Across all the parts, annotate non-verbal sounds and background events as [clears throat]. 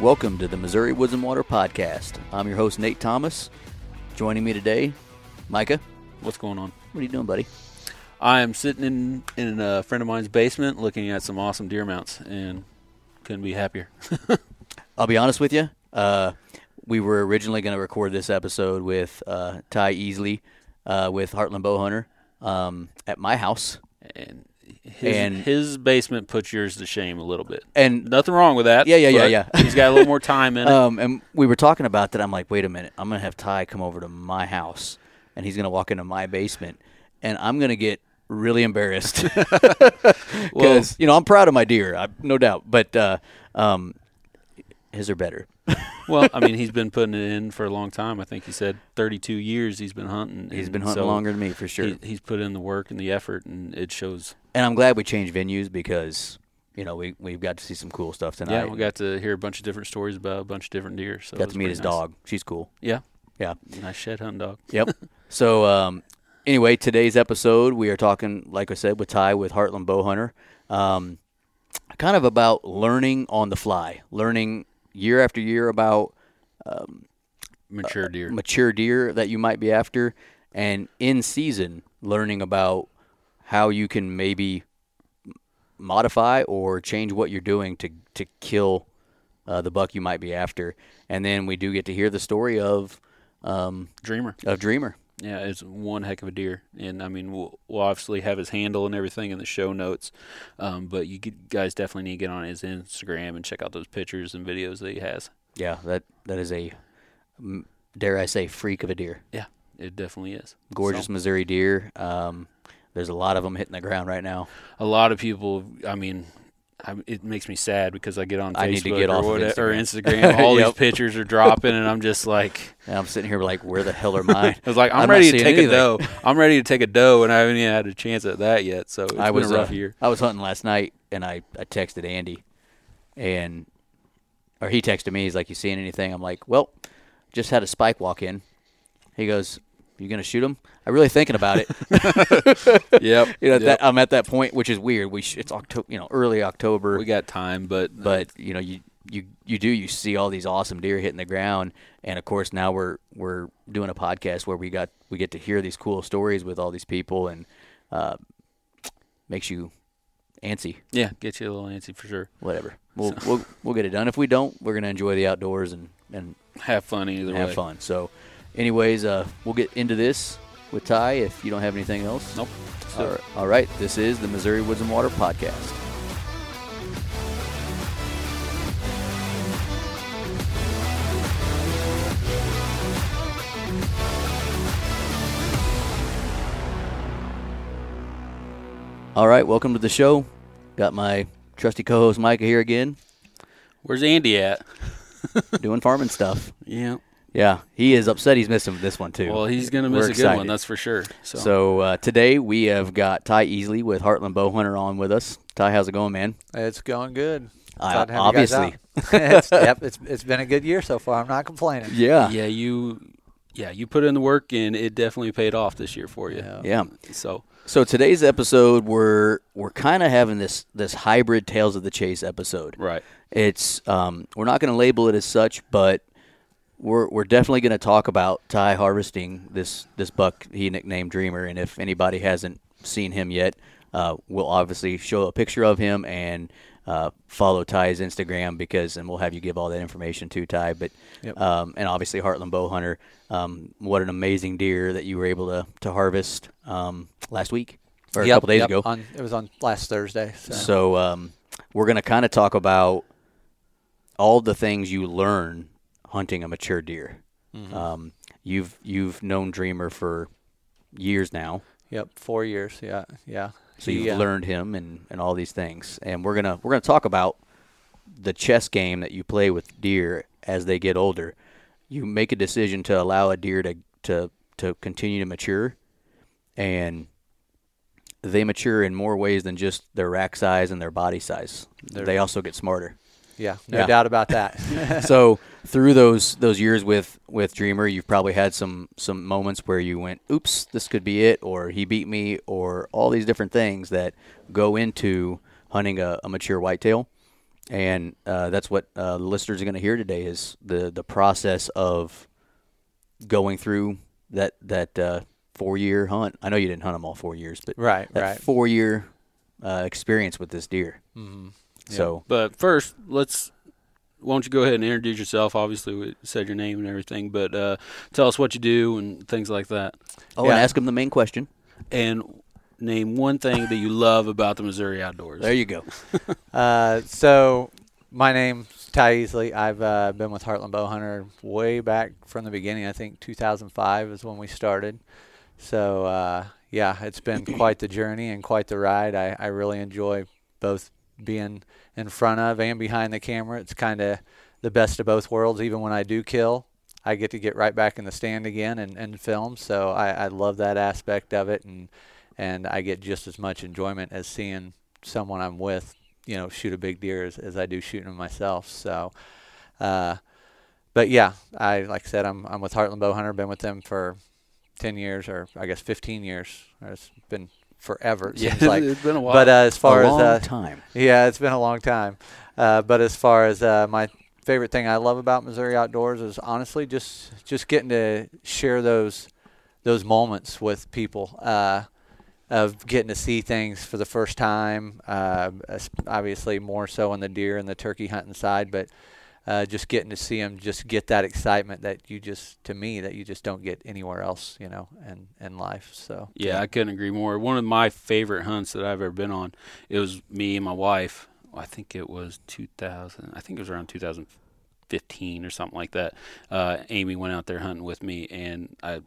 Welcome to the Missouri Woods and Water Podcast. I'm your host, Nate Thomas. Joining me today, Micah. What's going on? What are you doing, buddy? I am sitting in in a friend of mine's basement looking at some awesome deer mounts and couldn't be happier. [laughs] I'll be honest with you. Uh, we were originally going to record this episode with uh, Ty Easley uh, with Heartland Bowhunter um, at my house. and his, And- his basement puts yours to shame a little bit. And Nothing wrong with that. Yeah, yeah, yeah, yeah. he's got a little more time in it. [laughs] um, and we were talking about that. I'm like, wait a minute. I'm going to have Ty come over to my house, and he's going to walk into my basement, and I'm going to get really embarrassed [laughs] [laughs] because you know I'm proud of my deer, I, no doubt. But uh, um, his are better. [laughs] well, I mean, he's been putting it in for a long time. I think he said 32 years he's been hunting. He's been hunting so longer than me for sure. he- he's put in the work and the effort, and it shows. and I'm glad we changed venues because you know we we've got to see some cool stuff tonight. Yeah, we got to hear a bunch of different stories about a bunch of different deer. So got to meet his nice. dog. She's cool. Yeah, Yeah. nice shed hunting dog. Yep. [laughs] so um, anyway, today's episode we are talking, like I said, with Ty with Heartland Bowhunter, um, kind of about learning on the fly, learning year after year about Mature deer. mature deer that you might be after, and in season learning about how you can maybe modify or change what you're doing to to kill uh, the buck you might be after. And then we do get to hear the story of um, Dreamer. of Dreamer. Yeah, it's one heck of a deer, and I mean, we'll, we'll obviously have his handle and everything in the show notes. Um, but you guys definitely need to get on his Instagram and check out those pictures and videos that he has. Yeah, that that is a dare I say freak of a deer. Yeah, it definitely is Gorgeous So, Missouri deer. Um, there's a lot of them hitting the ground right now. a lot of people. I mean. I, it makes me sad because I get on Facebook I need to get or, off of whate- or Instagram. All [laughs] Yep. these pictures are dropping, and I'm just like, [laughs] And I'm sitting here like, where the hell are mine? [laughs] I was like, I'm, I'm ready to take anything. a doe. I'm ready to take a doe, and I haven't even had a chance at that yet. So it's I was a rough uh, year. I was hunting last night, and I, I texted Andy, and or he texted me. He's like, "You seeing anything?" I'm like, "Well, just had a spike walk in." He goes, "You gonna shoot him?" I'm really thinking about it. [laughs] [laughs] Yep. you know, yep. that, I'm at that point, which is weird. We sh- it's October, you know, early October. we got time, but but you know you you you do you see all these awesome deer hitting the ground and of course now we're we're doing a podcast where we got we get to hear these cool stories with all these people and uh, makes you antsy yeah, get you a little antsy for sure. whatever we'll, we'll we'll get it done if we don't we're gonna enjoy the outdoors and and Have fun either way. have way. fun so anyways uh we'll get into this with ty if you don't have anything else Nope. all right, all right this is the missouri woods and water podcast All right, welcome to the show. Got my trusty co-host Micah here again, Where's Andy at? [laughs] doing farming stuff. Yeah. Yeah, he is upset he's missing this one too. Well, he's gonna We're miss a good excited. one, that's for sure. So, So uh, today we have got Ty Easley with Heartland Bowhunter on with us. Ty, how's it going, man? It's going good. Uh, to have you guys obviously. out. [laughs] it's, yep, it's it's been a good year so far. I'm not complaining. Yeah. yeah, you, yeah, you put in the work, and it definitely paid off this year for you. Yeah. Yeah. So, So today's episode, we're we're kind of having this this hybrid Tales of the Chase episode. Right. It's um, we're not going to label it as such, but we're we're definitely going to talk about Ty harvesting this this buck he nicknamed Dreamer, and if anybody hasn't seen him yet, uh, we'll obviously show a picture of him and uh, follow Ty's Instagram because, and we'll have you give all that information to Ty. But Yep. um, and obviously Heartland Bowhunter, um, what an amazing deer that you were able to to harvest um, last week or a couple days yep, ago. On, it was on last Thursday. So, So um, we're going to kind of talk about all the things you learn hunting a mature deer. Mm-hmm. Um, you've you've known Dreamer for years now, yep, four years. Yeah, yeah. so you've uh, learned him and, and all these things. And we're gonna we're gonna talk about the chess game that you play with deer as they get older. You make a decision to allow a deer to to to continue to mature, and they mature in more ways than just their rack size and their body size. They're- they also get smarter. Yeah, no Yeah. doubt about that. [laughs] so through those those years with with Dreamer, you've probably had some some moments where you went, "Oops, this could be it," or "He beat me," or all these different things that go into hunting a, a mature whitetail. And uh, that's what uh, the listeners are going to hear today is the the process of going through that that uh, four year hunt. I know you didn't hunt them all four years, but right, that right. four year uh, experience with this deer. Mhm. So But first, let's. Why don't you go ahead and introduce yourself? Obviously, we said your name and everything, but uh, tell us what you do and things like that. oh, Yeah. and ask them the main question. And name one thing that you love about the Missouri outdoors. There you go. [laughs] Uh, so my name's Ty Easley. I've uh, been with Heartland Bowhunter way back from the beginning. I think 2005 is when we started. So uh, yeah, it's been quite the journey and quite the ride. I, I really enjoy both being in front of and behind the camera. It's kind of the best of both worlds. Even when I do kill, I get to get right back in the stand again and, and film. So I, I love that aspect of it, and and I get just as much enjoyment as seeing someone I'm with, you know, shoot a big deer as, as I do shooting them myself. So, uh, but yeah, I like I said, I'm I'm with Heartland Bowhunter. Been with them for ten years, or I guess fifteen years. It's been forever. It yeah, like. it's been a while. But uh, as far a as long uh, time. yeah, it's been a long time. Uh, but as far as uh, my favorite thing I love about Missouri Outdoors is honestly just just getting to share those those moments with people. Uh, of getting to see things for the first time, uh, obviously more so on the deer and the turkey hunting side, but uh, just getting to see them, just get that excitement that you just, to me, that you just don't get anywhere else, you know, in in life. So Yeah, I couldn't agree more. One of my favorite hunts that I've ever been on, it was me and my wife. I think it was 2000. I think it was around 2015 or something like that. Uh, Amy went out there hunting with me, and I,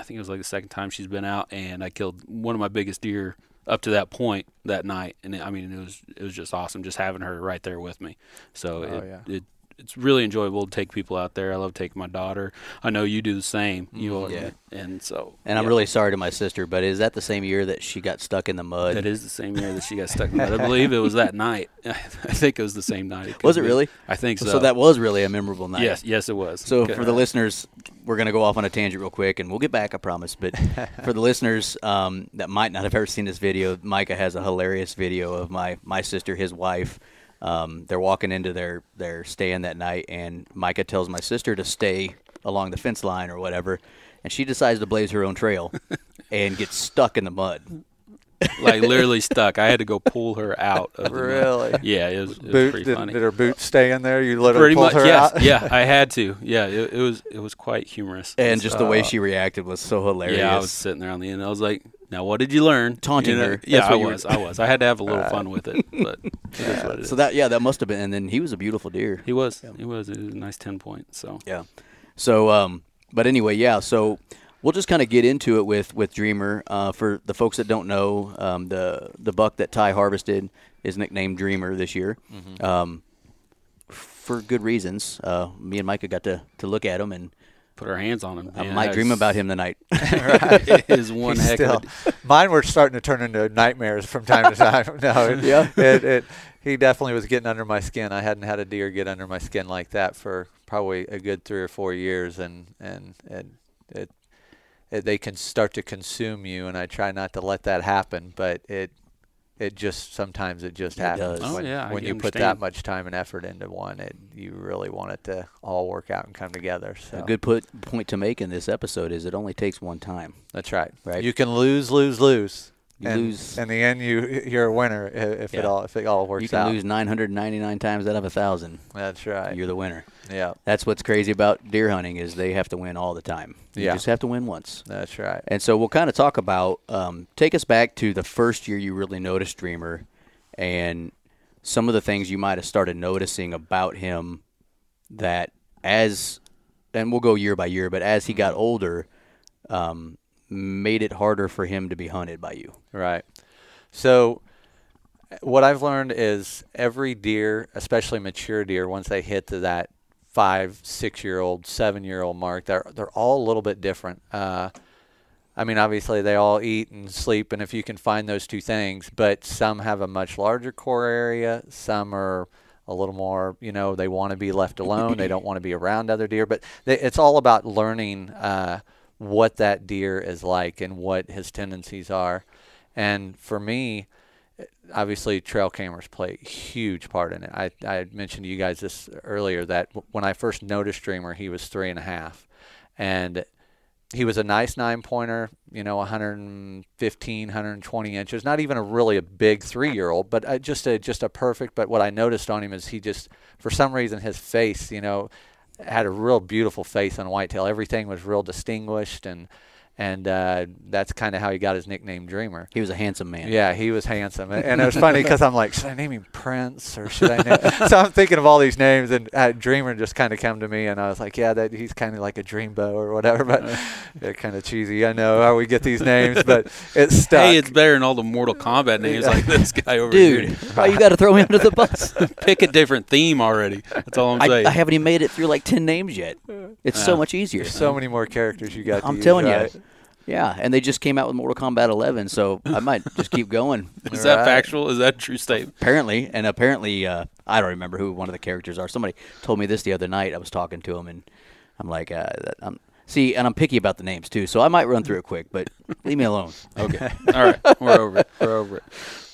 I think it was like the second time she's been out, and I killed one of my biggest deer up to that point that night. And it, I mean, it was it was just awesome just having her right there with me. So Oh, it, yeah. it it's really enjoyable to take people out there. I love taking my daughter. I know you do the same. You Mhm. Yeah. and so And I'm really sorry to my sister, but is that the same year that she got stuck in the mud? That is the same year that she got stuck in the mud. I believe it was that [laughs] night. [laughs] I think it was the same night. could Was it be. really? I think so. So that was really a memorable night. yes, yes, it was. So for the listeners, we're going to go off on a tangent real quick, and we'll get back, I promise. But [laughs] for the listeners um, that might not have ever seen this video, Micah has a hilarious video of my my sister, his wife. Um, they're walking into their their stay in that night, and Micah tells my sister to stay along the fence line or whatever, and she decides to blaze her own trail [laughs] and gets stuck in the mud. Like literally stuck. I had to go pull her out. Of the mud. Really? Yeah, it was, it was boot pretty did, funny. did her boot stay in there? You literally pretty pulled much, her yes, out. yeah. I [laughs] had to. Yeah, it, it was it was quite humorous. And just the way Uh, she reacted was so hilarious. yeah, I was sitting there on the end. I was like, "Now, what did you learn?" Taunting You know? her. Yeah, That's I what you were- was. I was. I had to have a little [laughs] fun with it, but it is what it is. So that yeah, that must have been. And then he was a beautiful deer. he was. He was. It was a nice ten point. So Yeah. So, um, but anyway, yeah. So we'll just kind of get into it with with Dreamer. Uh, for the folks that don't know, um, the the buck that Ty harvested is nicknamed Dreamer this year, um, for good reasons. Uh, me and Micah got to to look at him, and put our hands on him. I man. might dream about him tonight. [laughs] it [laughs] is one He's heck still, of a mine were starting to turn into nightmares from time to time. [laughs] No, it, Yeah. it, it, he definitely was getting under my skin. I hadn't had a deer get under my skin like that for probably a good three or four years, and and it it it, Uh, they can start to consume you, and I try not to let that happen. But it it just sometimes it just It happens does. Oh, when, yeah, when can you put that much time and effort into one. It you really want it to all work out and come together. So A good put, point to make in this episode is it only takes one time. that's right. Right. You can lose, lose, lose. You and lose- In the end, you you're a winner i- if it all if it all works out you can out. lose 999 times out of a thousand. That's right. You're the winner. Yeah, That's what's crazy about deer hunting is they have to win all the time. You Yeah. just have to win once. that's right. And so we'll kind of talk about um, take us back to the first year you really noticed Dreamer, and some of the things you might have started noticing about him that as and we'll go year by year, but as he got older, um, made it harder for him to be hunted by you. Right. So, what I've learned is every deer, especially mature deer, once they hit to that five, six year old, seven year old mark, they're they're all a little bit different. Uh, I mean, obviously they all eat and sleep, and if you can find those two things, but some have a much larger core area, some are a little more, you know, they want to be left alone, they [coughs] don't want to be around other deer, but they, it's all about learning uh, what that deer is like and what his tendencies are. And for me, obviously trail cameras play a huge part in it. I, I mentioned to you guys this earlier that when I first noticed Dreamer, he was three and a half, and he was a nice nine pointer, you know, 115, 120 inches. Not even a really a big three year old, but uh, just a just a perfect. But what I noticed on him is he just, for some reason, his face, you know, had a real beautiful face on whitetail. Everything was real distinguished and. And uh, that's kind of how he got his nickname Dreamer. He was a handsome man. Yeah, he was handsome, and and it was funny because I'm like, should I name him Prince or should I? Name? [laughs] so I'm thinking of all these names, and uh, Dreamer just kind of came to me, and I was like, yeah, that he's kind of like a dreambow or whatever, but they're kind of cheesy. I know how we get these names, but it's stuck. Hey, it's better than all the Mortal Kombat names like this guy over Dude, here. why you got to throw me under the [laughs] bus? Pick a different theme already. That's all I'm I, saying. I haven't even made it through like 10 names yet. It's so much easier. There's so many more characters you got. I'm use, telling right? you. Yeah, and they just came out with Mortal Kombat 11, so I might just keep going. [laughs] Is that Right. factual? Is that a true statement? Apparently, and apparently, uh, I don't remember who one of the characters are. Somebody told me this the other night. I was talking to him, and I'm like, uh, I'm, see, and I'm picky about the names too, so I might run through it quick, but leave me alone. [laughs] Okay. All right. We're over it. We're over it.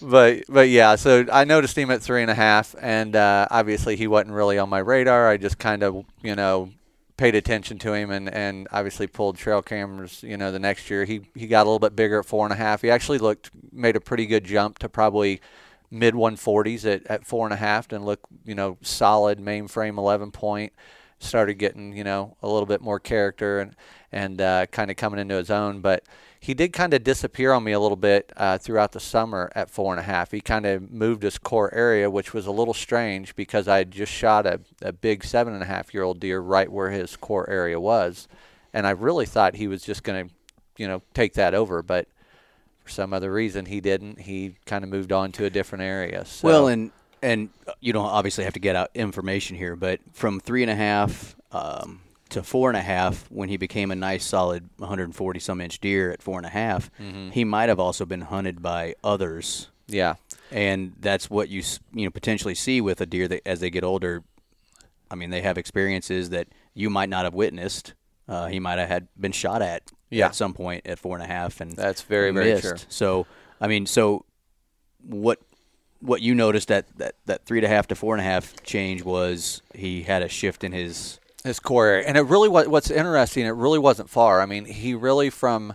but but yeah, so I noticed him at three and a half, and uh, obviously he wasn't really on my radar. I just kind of you know paid attention to him, and, and obviously pulled trail cameras. You know, the next year he he got a little bit bigger at four and a half. He actually looked made a pretty good jump to probably mid 140s at, at four and a half, and look you know solid mainframe 11 point. Started getting you know a little bit more character and and uh, kind of coming into his own, but he did kind of disappear on me a little bit uh, throughout the summer at four and a half. He kind of moved his core area, which was a little strange because I had just shot a, a big seven and a half year old deer right where his core area was. And I really thought he was just going to, you know, take that over. But for some other reason, he didn't. He kind of moved on to a different area. So, Well, and and uh, you don't obviously have to get out information here, but from three and a half um, to four and a half, when he became a nice solid 140 some inch deer at four and a half, he might have also been hunted by others, yeah. and that's what you you know potentially see with a deer that as they get older. I mean, they have experiences that you might not have witnessed. Uh, he might have had been shot at Yeah. at some point at four and a half, and That's very, very missed. true. So, I mean, so what what you noticed that that that three and a half to four and a half change was he had a shift in his his core area. And it really was what's interesting. It really wasn't far. I mean, he really from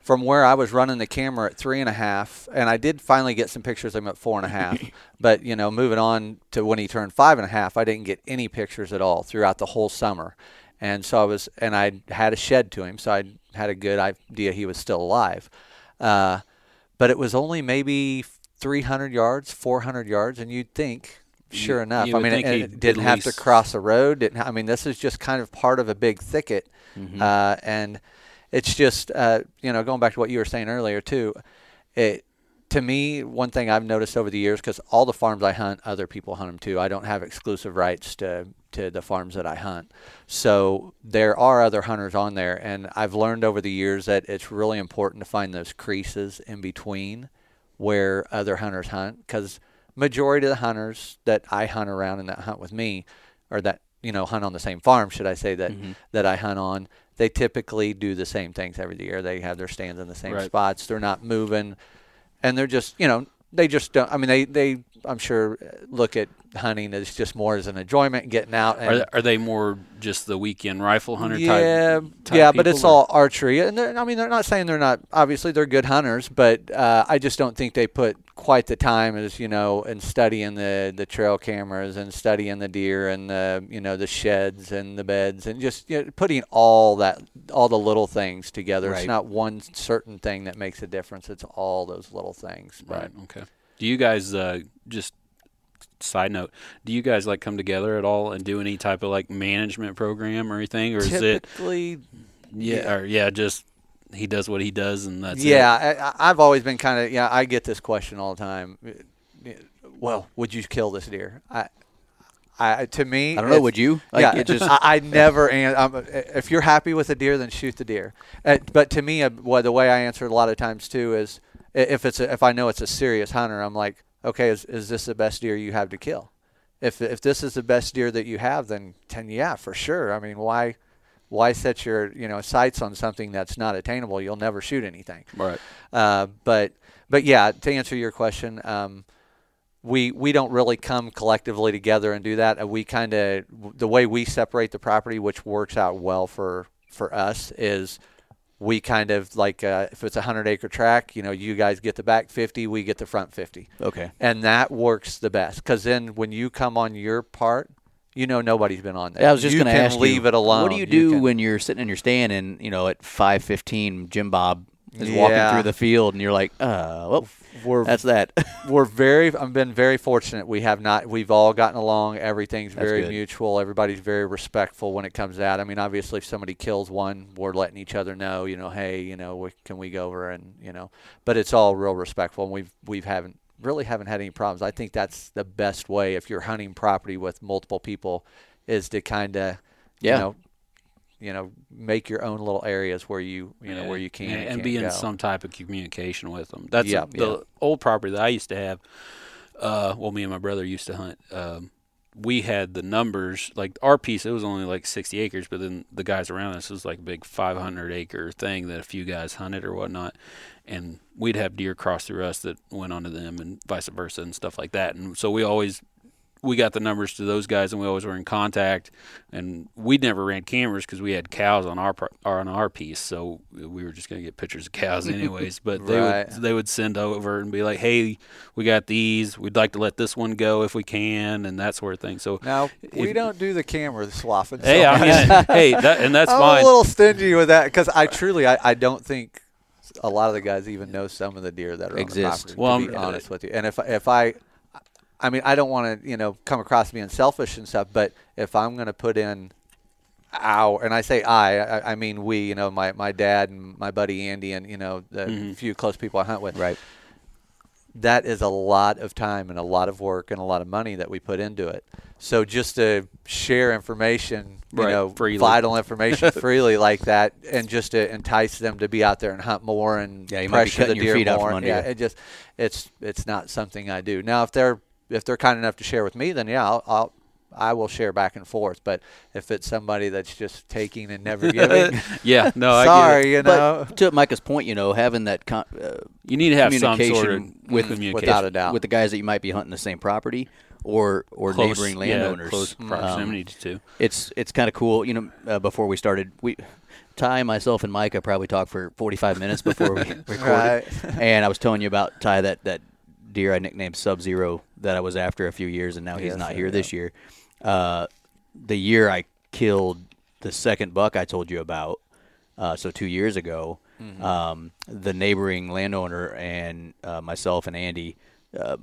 from where I was running the camera at three and a half, and I did finally get some pictures of him at four and a half. [laughs] but you know, moving on to when he turned five and a half, I didn't get any pictures at all throughout the whole summer. And so I was, and I had a shed to him, so I had a good idea he was still alive. Uh, but it was only maybe 300 yards, 400 yards, and you'd think, sure You- enough. you I mean, it, it didn't have to cross a road. Didn't. I mean, this is just kind of part of a big thicket, uh, and it's just uh, you know going back to what you were saying earlier too. It to me one thing I've noticed over the years because all the farms I hunt, other people hunt them too. I don't have exclusive rights to to the farms that I hunt, so there are other hunters on there, and I've learned over the years that it's really important to find those creases in between where other hunters hunt because majority of the hunters that I hunt around and that hunt with me or that you know hunt on the same farm, should I say that Mm-hmm. that I hunt on. They typically do the same things every year. They have their stands in the same Right. spots. They're not moving, and they're just you know they just don't. I mean they they I'm sure uh, look at hunting as just more as an enjoyment, getting out. And, Are, they- are they more just the weekend rifle hunter yeah, type? type yeah, but it's or- all archery, and I mean, they're not saying they're not. Obviously, they're good hunters, but uh, I just don't think they put quite the time as you know in studying the the trail cameras and studying the deer and the you know the sheds and the beds and just you know, putting all that all the little things together. It's not one certain thing that makes a difference. It's all those little things. But Right. Okay. Do you guys uh, just side note? Do you guys like come together at all and do any type of like management program or anything, or is it typically, yeah, or yeah, just he does what he does and that's it. yeah, I, I- I've always been kind of yeah. I get this question all the time. Well, would you kill this deer? I, I to me, I don't know. Would you? Like, yeah, it just [laughs] I, I never. An, um, if you're happy with a deer, then shoot the deer. Uh, but to me, uh, well, the way I answer it a lot of times too is i- if it's a, if I know it's a serious hunter, I'm like, okay, is, is this the best deer you have to kill? If if this is the best deer that you have, then then yeah, for sure. I mean, why why set your you know sights on something that's not attainable? You'll never shoot anything. right. Uh, but but yeah, to answer your question, um, we we don't really come collectively together and do that. Uh, we kind of the way we separate the property, which works out well for for us, is we kind of like uh, if it's a hundred acre track, you know, you guys get the back fifty, we get the front fifty, okay. and that works the best. Because then when you come on your part, you know nobody's been on there. Yeah, I was just going to ask leave you, it alone. What do you do can- when you're sitting in your stand and you know at 5:15 Jim Bob is Yeah. walking through the field and you're like, uh, well, we're that's that. [laughs] we're very I've been very fortunate we have not we've all gotten along everything's That's very good. mutual everybody's very respectful when it comes out I mean obviously if somebody kills one we're letting each other know you know hey you know we, can we go over and you know but it's all real respectful and we've we've haven't really haven't had any problems I think that's the best way if you're hunting property with multiple people is to kind of Yeah. you know you know make your own little areas where you you know where you can and, and, and be in go. some type of communication with them. That's Yeah, the yeah. old property that I used to have. Uh, well, me and my brother used to hunt. Um, we had the numbers like our piece. It was only like 60 acres, but then the guys around us was like a big 500 acre thing that a few guys hunted or whatnot, and we'd have deer cross through us that went onto them, and vice versa, and stuff like that. And so we always we got the numbers to those guys, and we always were in contact. And we never ran cameras because we had cows on our on our piece, so we were just gonna get pictures of cows [laughs] anyways. But they Right. would they would send over and be like, "Hey, we got these. We'd like to let this one go if we can," and that sort of thing. So now we if- don't do the camera swapping hey, so I mean, [laughs] hey, that, and that's I'm fine. a little stingy with that because I truly I, I don't think a lot of the guys even know some of the deer that are Exist. on the property. Well, to be I'm- honest uh, with you, and if if I, I mean I don't want to you know come across being selfish and stuff, but if I'm going to put in our and I say I, I I mean we you know my my dad and my buddy Andy and you know the Mhm. few close people I hunt with right. that is a lot of time and a lot of work and a lot of money that we put into it. So just to share information, you Right, know, freely. vital information [laughs] freely like that, and just to entice them to be out there and hunt more and Yeah, you might be pressure the cutting your deer feet out more. from under yeah, you. it just it's it's not something I do. Now if they're if they're kind enough to share with me, then yeah, I'll. I'll I will share back and forth, but if it's somebody that's just taking and never [laughs] giving, yeah, no, I get it. sorry, you know, But to Micah's point, you know, having that con- uh, You need to have some communication sort of with- communication. without a doubt. with the guys that you might be hunting the same property or or Close- neighboring yeah, landowners. close Um, proximity to. it's it's kind of cool. You know, uh, before we started, we Ty, myself, and Micah probably talked for 45 minutes before we [laughs] recorded. [laughs] Right. And I was telling you about Ty that that deer I nicknamed Sub Zero that I was after a few years, and now he's Yes, not here yeah. this year. Uh, the year I killed the second buck I told you about, uh, so two years ago, Mm-hmm. um, the neighboring landowner and uh, myself and Andy uh,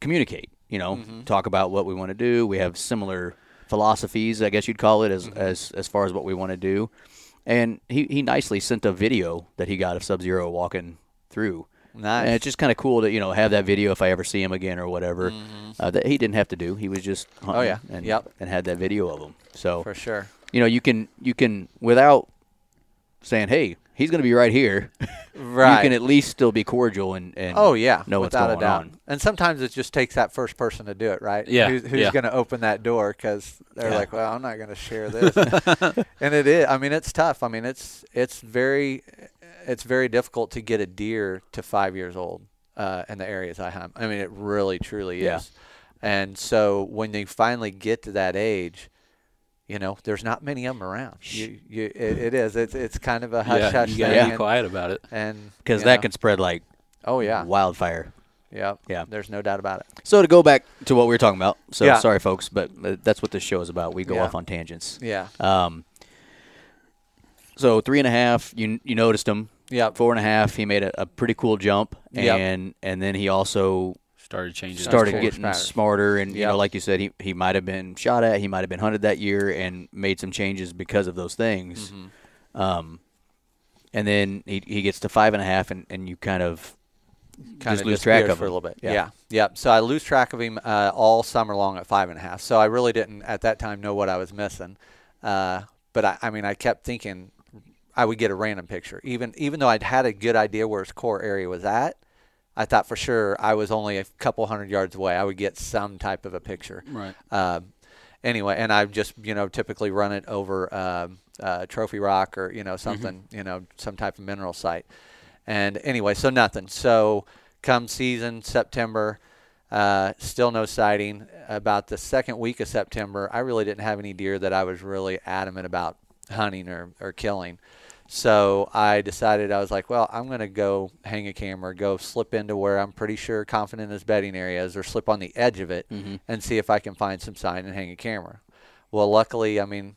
communicate. You know, Mm-hmm. talk about what we want to do. We have similar philosophies, I guess you'd call it, Mm-hmm. as as as far as what we want to do. And he, he nicely sent a video that he got of Sub Zero walking through. Nice. And it's just kind of cool to you know have that video if I ever see him again or whatever. Uh, that he didn't have to do. He was just Mm-hmm. Oh, yeah. and Yep. and had that video of him. So for sure. you know you can you can without saying hey he's going to be right here. Right. [laughs] You can at least still be cordial and, and Oh yeah, know what's without going a doubt. on. And sometimes it just takes that first person to do it, right? Yeah, Who's, who's yeah. going to open that door because they're Yeah. like, well, I'm not going to share this. [laughs] and it is. I mean, it's tough. I mean, it's it's very it's very difficult to get a deer to five years old uh, in the areas I hunt. I mean, it really truly Yeah. is. And so when they finally get to that age. You know, there's not many of them around. You, you, it, it is. It's, it's kind of a hush yeah, hush you thing. gotta be and- quiet about it. And because that know, can spread like Oh yeah. wildfire. Yeah, Yeah. There's no doubt about it. So to go back to what we were talking about. So Yeah. sorry, folks, but that's what this show is about. We go Yeah. off on tangents. Yeah. Um, so three and a half, you you noticed him. Yeah. Four and a half, he made a, a pretty cool jump, Yep. and and then he also Started changing. started change getting patterns. smarter. And you Yep. know, like you said, he he might have been shot at, he might have been hunted that year, and made some changes because of those things. Mm-hmm. Um, and then he he gets to five and a half, and, and you kind of kind just of lose track disappears of for a him. little bit. Yeah. Yeah. Yep. So I lose track of him uh, all summer long at five and a half. So I really didn't at that time know what I was missing. Uh, but I, I mean, I kept thinking I would get a random picture, even even though I'd had a good idea where his core area was at. I thought for sure I was only a couple hundred yards away. I would get some type of a picture. Right. Um, anyway, and I just you know typically run it over um, uh, trophy rock or you know something you know some type of mineral site. And anyway, so nothing. So come season September, uh, still no sighting. About the second week of September, I really didn't have any deer that I was really adamant about hunting or, or killing. So I decided I was like, well, I'm going to go hang a camera, go slip into where I'm pretty sure confident his bedding area is, or slip on the edge of it and see if I can find some sign and hang a camera. Well, luckily, I mean,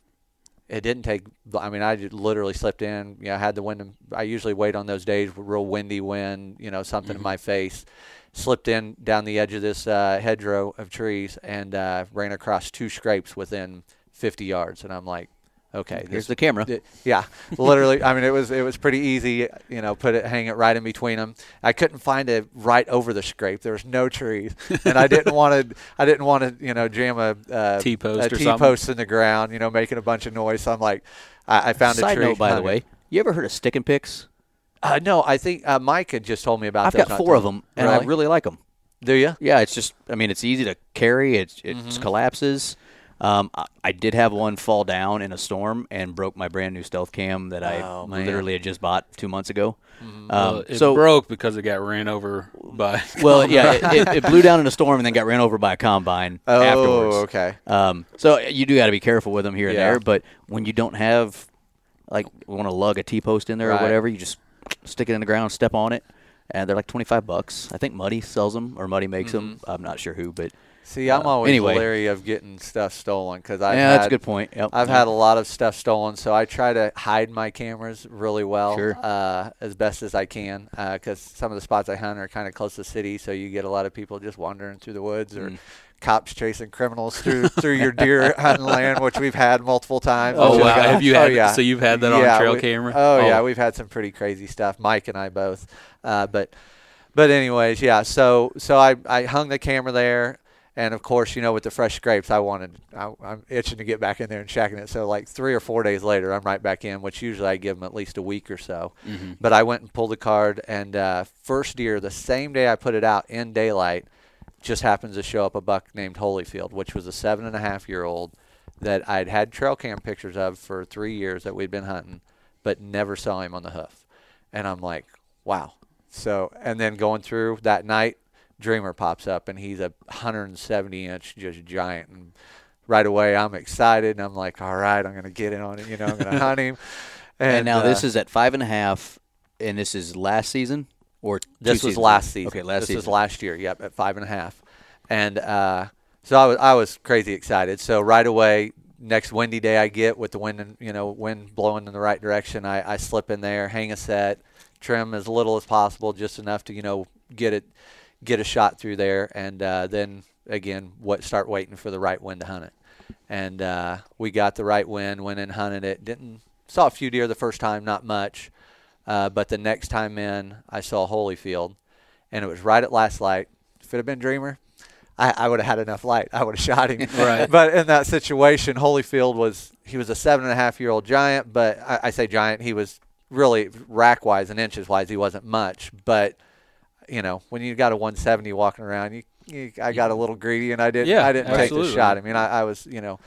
it didn't take. I mean, I just literally slipped in. You know, I had the wind. I usually wait on those days with real windy wind. You know, something in my face. Slipped in down the edge of this uh, hedgerow of trees and uh, ran across two scrapes within 50 yards. And I'm like, okay, here's the camera. it- [laughs] yeah, literally. I mean, it was it was pretty easy. You know, put it, hang it right in between them. I couldn't find it right over the scrape. There was no trees, and I didn't want to. I didn't want to. You know, jam a uh, [laughs] T-post a or T something? post in the ground. You know, making a bunch of noise. So I'm like, I, I found Side a tree. note, by the way, you ever heard of stick and picks? Uh, no, I think uh, Mike had just told me about. I've got four of them, and I really like them. do you? Yeah, it's just, I mean, it's easy to carry. It's, it Mm-hmm. collapses. Um, I, I did have one fall down in a storm and broke my brand new stealth cam that I Oh, man. Mm-hmm. literally had just bought two months ago. Um, Well, it so, broke because it got ran over by. [laughs] well, yeah, it, it, it blew down in a storm and then got ran over by a combine [laughs] Oh, afterwards. okay. Um, so you do got to be careful with them here and there. But when you don't have, like, want to lug a T post in there Right. or whatever, you just stick it in the ground, step on it, and they're like twenty five bucks. I think Muddy sells them or Muddy makes them. Mm-hmm. I'm not sure who, but See, I'm Uh, always anyway. leery of getting stuff stolen because I yeah, that's a good point. Yep. I've had a lot of stuff stolen, so I try to hide my cameras really well, Sure. uh, as best as I can, because some of the spots I hunt are kind of close to the city, so you get a lot of people just wandering through the woods or Mm. cops chasing criminals through through your deer [laughs] hunting land, which we've had multiple times. Oh wow! Have you oh, had? yeah. So you've had that on Yeah, trail we- camera? Oh, yeah, we've had some pretty crazy stuff. Mike and I both, uh, but but anyways, yeah. So so I I hung the camera there, and of course, you know, with the fresh scrapes, I wanted I, I'm itching to get back in there and checking it. So like three or four days later, I'm right back in, which usually I give them at least a week or so. Mm-hmm. But I went and pulled the card, and uh, first deer the same day I put it out in daylight, just happens to show up a buck named Holyfield, which was a seven and a half year old that I'd had trail cam pictures of for three years that we'd been hunting, but never saw him on the hoof. And I'm like, wow. So, and then going through that night, Dreamer pops up, and he's a 170 inch, just giant. And right away, I'm excited, and I'm like, all right, I'm gonna get in on it. You know, I'm gonna hunt him. [laughs] and, now this uh, is at five and a half, and this is last season or This was seasons last season. Okay, last this season. was last year. Yep, at five and a half, and uh, so I was I was crazy excited. So right away, next windy day I get with the wind and you know wind blowing in the right direction, I, I slip in there, hang a set, trim as little as possible, just enough to you know get it get a shot through there, and uh, then again what start waiting for the right wind to hunt it. And uh, we got the right wind, went in hunted it. Didn't saw a few deer the first time, not much. Uh, but the next time in, I saw Holyfield, and it was right at last light. If it had been Dreamer, I, I would have had enough light. I would have [laughs] shot him. [laughs] Right. But in that situation, Holyfield was he was a seven and a half year old giant, but I, I say giant. He was really rack wise and inches wise, he wasn't much. But you know, when you got a 170 walking around, you, you I got a little greedy and I didn't Yeah, I didn't take absolutely. the shot. I mean, I, I was you know.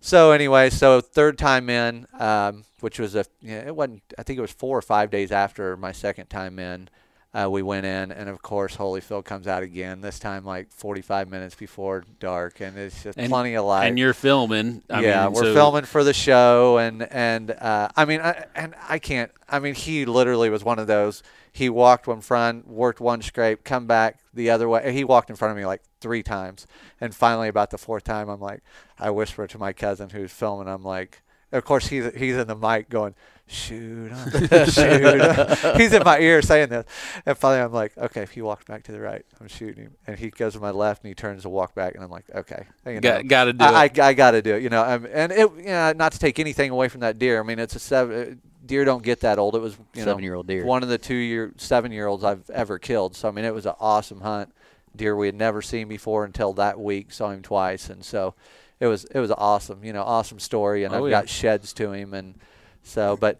So anyway, so third time in, um, which was a you know, it wasn't I think it was four or five days after my second time in. Uh, we went in, and of course, Holyfield comes out again. This time, like 45 minutes before dark, and it's just And- plenty of light and you're filming. I yeah, mean, we're so- filming for the show, and and uh, I mean, I, and I can't. I mean, he literally was one of those. He walked one front, worked one scrape, come back the other way. He walked in front of me like three times, and finally, about the fourth time, I'm like, I whisper to my cousin who's filming. I'm like, of course, he's he's in the mic going, shoot, him, [laughs] shoot. him." he's in my ear saying this, and finally, I'm like, okay, if he walks back to the right, I'm shooting him, and he goes to my left, and he turns to walk back, and I'm like, okay, you know. Got, got to do I, it. I, I got to do it, you know. Um, and it, you know, not to take anything away from that deer. I mean, it's a seven. uh, Deer don't get that old. It was you know Seven-year-old deer. one of the two year seven year olds I've ever killed. So I mean, it was an awesome hunt. Deer we had never seen before until that week. Saw him twice, and so it was it was awesome. You know, awesome story. And Oh, I've yeah. got sheds to him, and so but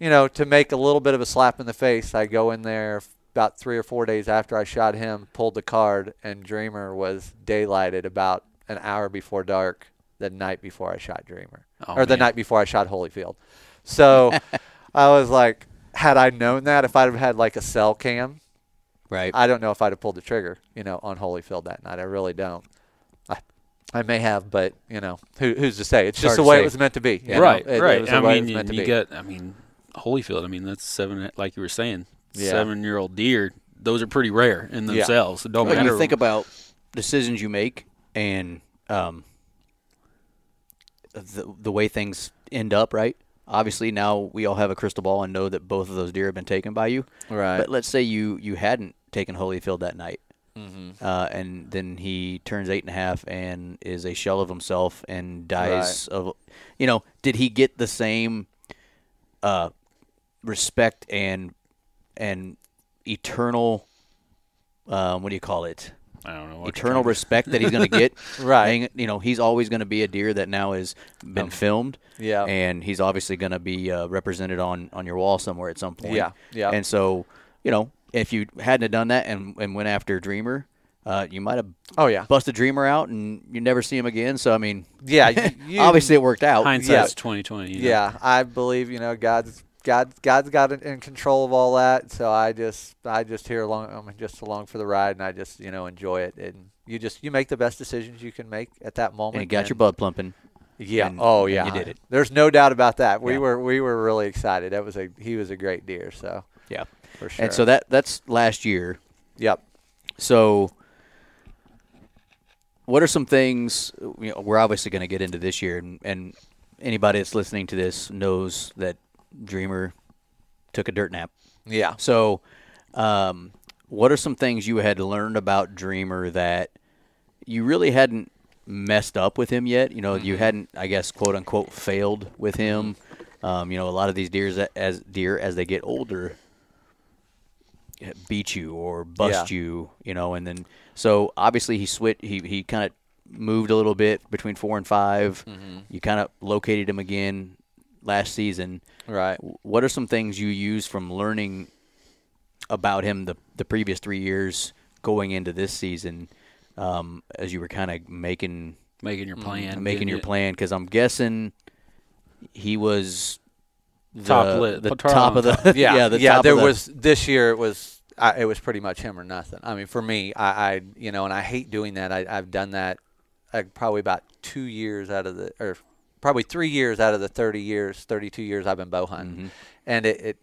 you know to make a little bit of a slap in the face, I go in there about three or four days after I shot him, pulled the card, and Dreamer was daylighted about an hour before dark the night before I shot Dreamer, Oh, or the night before I shot Holyfield. So [laughs] I was like, had I known that, if I'd have had like a cell cam, Right. I don't know if I'd have pulled the trigger, you know, on Holyfield that night. I really don't. I, I may have, but you know, who, who's to say? It's It's just the way say. it was meant to be. you know? right, It- it right. was I way it mean, was you get. I mean, Holyfield. I mean, that's seven. Like you were saying, Yeah. seven-year-old deer. Those are pretty rare in Yeah. themselves. It don't But matter. you think about decisions you make and um, the the way things end up, right? Obviously, now we all have a crystal ball and know that both of those deer have been taken by you. right. But let's say you you hadn't taken Holyfield that night, mm-hmm. uh, and then he turns eight and a half and is a shell of himself and dies of, you know, did he get the same uh, respect and and eternal, um, what do you call it? I don't know. eternal respect that he's going [laughs] to get. Right. Hang- You know, he's always going to be a deer that now has been Um, filmed. yeah. And he's obviously going to be uh, represented on, on your wall somewhere at some point. Yeah, yeah. And so, you know, if you hadn't have done that and, and went after Dreamer, uh, you might have oh yeah. busted Dreamer out and you never see him again. So, I mean, Yeah. [laughs] you- you- obviously it worked out. Hindsight's twenty twenty. You know? Yeah, I believe you know God's God God's got it in control of all that. So I just I just here along I'm just along for the ride, and I just you know enjoy it. And you just you make the best decisions you can make at that moment. And you got your blood plumping. Yeah. and- oh yeah. you did it. There's no doubt about that. We Yeah. were we were really excited. That was a he was a great deer. So Yeah. For sure. And so that that's last year. yep. So, what are some things you know, we're obviously going to get into this year, and, and anybody that's listening to this knows that Dreamer took a dirt nap. Yeah. So, um, what are some things you had learned about Dreamer that you really hadn't messed up with him yet? You know, you hadn't, I guess, quote unquote, failed with him. Um, you know, a lot of these deers as deer as they get older beat you or bust Yeah. you. You know, and then so obviously he switched. He he kind of moved a little bit between four and 5 You kind of located him again last season. Right. What are some things you use from learning about him the the previous three years going into this season, um, as you were kind of making Making your plan. making your it- plan? Because I'm guessing he was the, Top lit- the top top of the [laughs] yeah, yeah, the yeah. top there was this year. It was I, it was pretty much him or nothing. I mean, for me, I, I you know, and I hate doing that. I, I've done that uh, probably about two years out of the, or probably three years out of the thirty years, thirty-two years I've been bow hunting, Mm-hmm. and it, it it-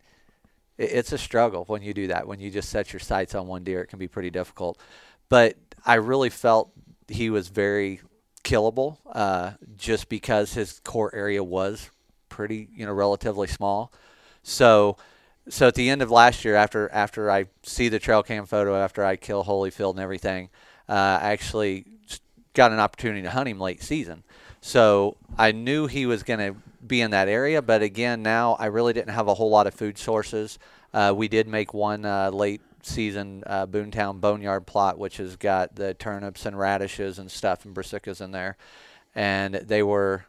it's a struggle when you do that. When you just set your sights on one deer, it can be pretty difficult. But I really felt he was very killable, uh, just because his core area was pretty, you know, relatively small. So, so at the end of last year, after after I see the trail cam photo, after I kill Holyfield and everything, uh, I actually got an opportunity to hunt him late season. So I knew he was going to be in that area, but again, now I really didn't have a whole lot of food sources. Uh, we did make one uh, late season uh, Boontown Boneyard plot, which has got the turnips and radishes and stuff and brassicas in there, and they were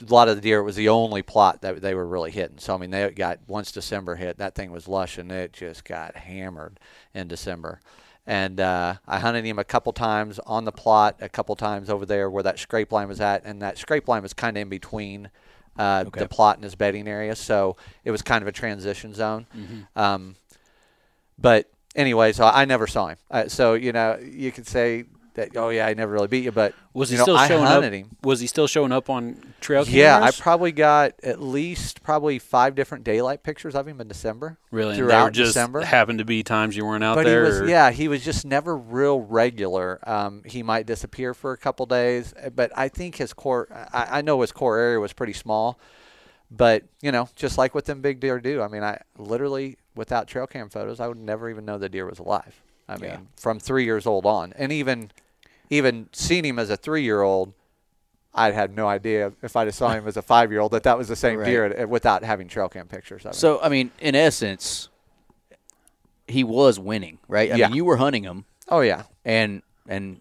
a lot of the deer it was the only plot that they were really hitting. So I mean, they got once December hit, that thing was lush, and it just got hammered in December. And uh, I hunted him a couple times on the plot, a couple times over there where that scrape line was at, and that scrape line was kind of in between uh, Okay. the plot and his bedding area, so it was kind of a transition zone. Um, but anyway, so I never saw him. Uh, so you know, you could say that, oh yeah, I never really beat you, but Was he you know, still I showing up? him. Was he still showing up on trail cameras? Yeah, I probably got at least probably five different daylight pictures of him in December. really and they throughout just December. happened to be times you weren't out but there. he was yeah, he was just never real regular. Um, he might disappear for a couple days, uh, but I think his core. I, I know his core area was pretty small, but you know, just like what them big deer do. I mean, I literally without trail cam photos, I would never even know the deer was alive. I mean, Yeah. from three years old on, and even even seeing him as a three year old. I'd had no idea if I'd have saw him as a five year old that that was the same Right. deer without having trail cam pictures of him. So I mean, in essence, he was winning, right? I Yeah. mean, you were hunting him, oh yeah, and and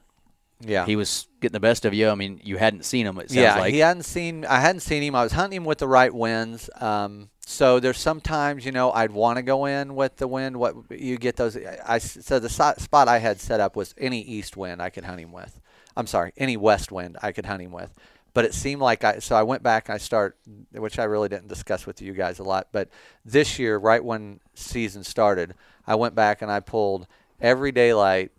yeah. he was getting the best of you. I mean, you hadn't seen him. It sounds yeah, like he hadn't seen. I hadn't seen him. I was hunting him with the right winds. Um, so there's sometimes you know I'd want to go in with the wind. What you get those? I so the spot I had set up was any east wind I could hunt him with. I'm sorry, any west wind I could hunt him with. But it seemed like I so I went back and I start, which I really didn't discuss with you guys a lot. But this year, right when season started, I went back and I pulled every daylight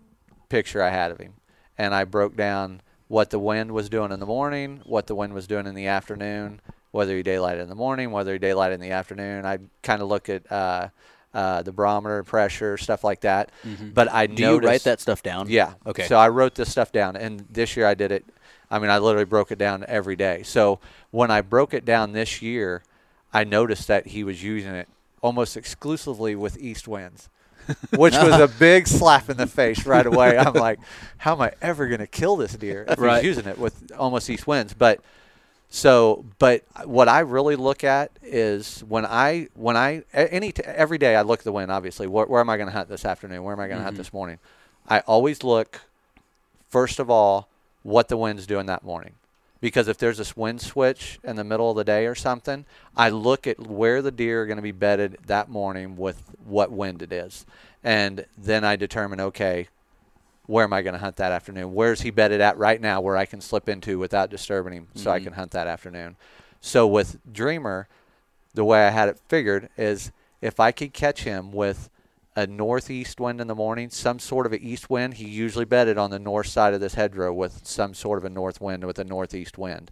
picture I had of him, and I broke down what the wind was doing in the morning, what the wind was doing in the afternoon, whether he daylighted in the morning, whether he daylighted in the afternoon. I kind of look at uh, uh, the barometer, pressure, stuff like that. But I Do you write that stuff down? Yeah. Okay. So I wrote this stuff down, and this year I did it. I mean, I literally broke it down every day. So when I broke it down this year, I noticed that he was using it almost exclusively with east winds, [laughs] which was a [laughs] big slap in the face right away. I'm like, how am I ever going to kill this deer if Right. he's using it with almost east winds? But so, but what I really look at is when I when I any t- every day I look at the wind. Obviously, where, where am I going to hunt this afternoon? Where am I going to hunt mm-hmm. this morning? I always look first of all what the wind's doing that morning, because if there's this wind switch in the middle of the day or something, I look at where the deer are going to be bedded that morning with what wind it is, and then I determine okay, where am I going to hunt that afternoon? Where's he bedded at right now where I can slip into without disturbing him so I mm-hmm. can hunt that afternoon? So with Dreamer, the way I had it figured is if I could catch him with a northeast wind in the morning, some sort of an east wind, he usually bedded on the north side of this hedgerow with some sort of a north wind with a northeast wind.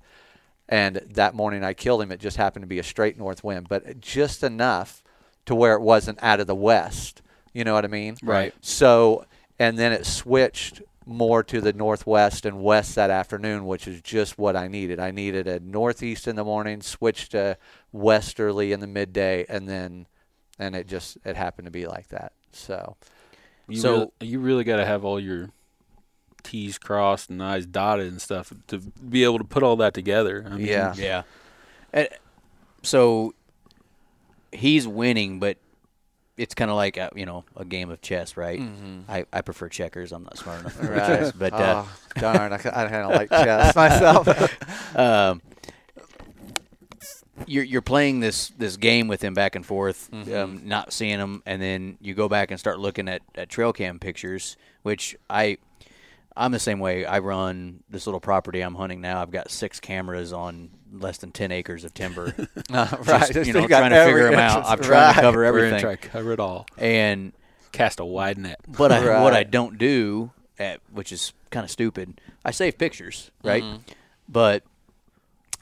And that morning I killed him. It just happened to be a straight north wind, but just enough to where it wasn't out of the west. You know what I mean? Right. So, and then it switched more to the northwest and west that afternoon, which is just what I needed. I needed a northeast in the morning, switched to westerly in the midday, and then, and it just it happened to be like that. So, You So- really, you really got to have all your T's crossed and I's dotted and stuff to be able to put all that together. I mean, Yeah. Yeah. And so he's winning, but it's kind of like a, you know a game of chess, right? I, I prefer checkers. I'm not smart enough for Right. chess, but uh, oh, darn, I, I kind of like [laughs] chess myself. [laughs] um, you're you're playing this this game with him back and forth, Mm-hmm. um, not seeing him, and then you go back and start looking at, at trail cam pictures, which I I'm the same way. I run this little property I'm hunting now. I've got six cameras on less than ten acres of timber. [laughs] Uh, Just, right, you know, trying to figure them out. I'm trying to right. cover We're everything. gonna try to cover it all. And Cast a wide net. but I, what I don't do, at, which is kind of stupid, I save pictures, right? Mm-hmm. But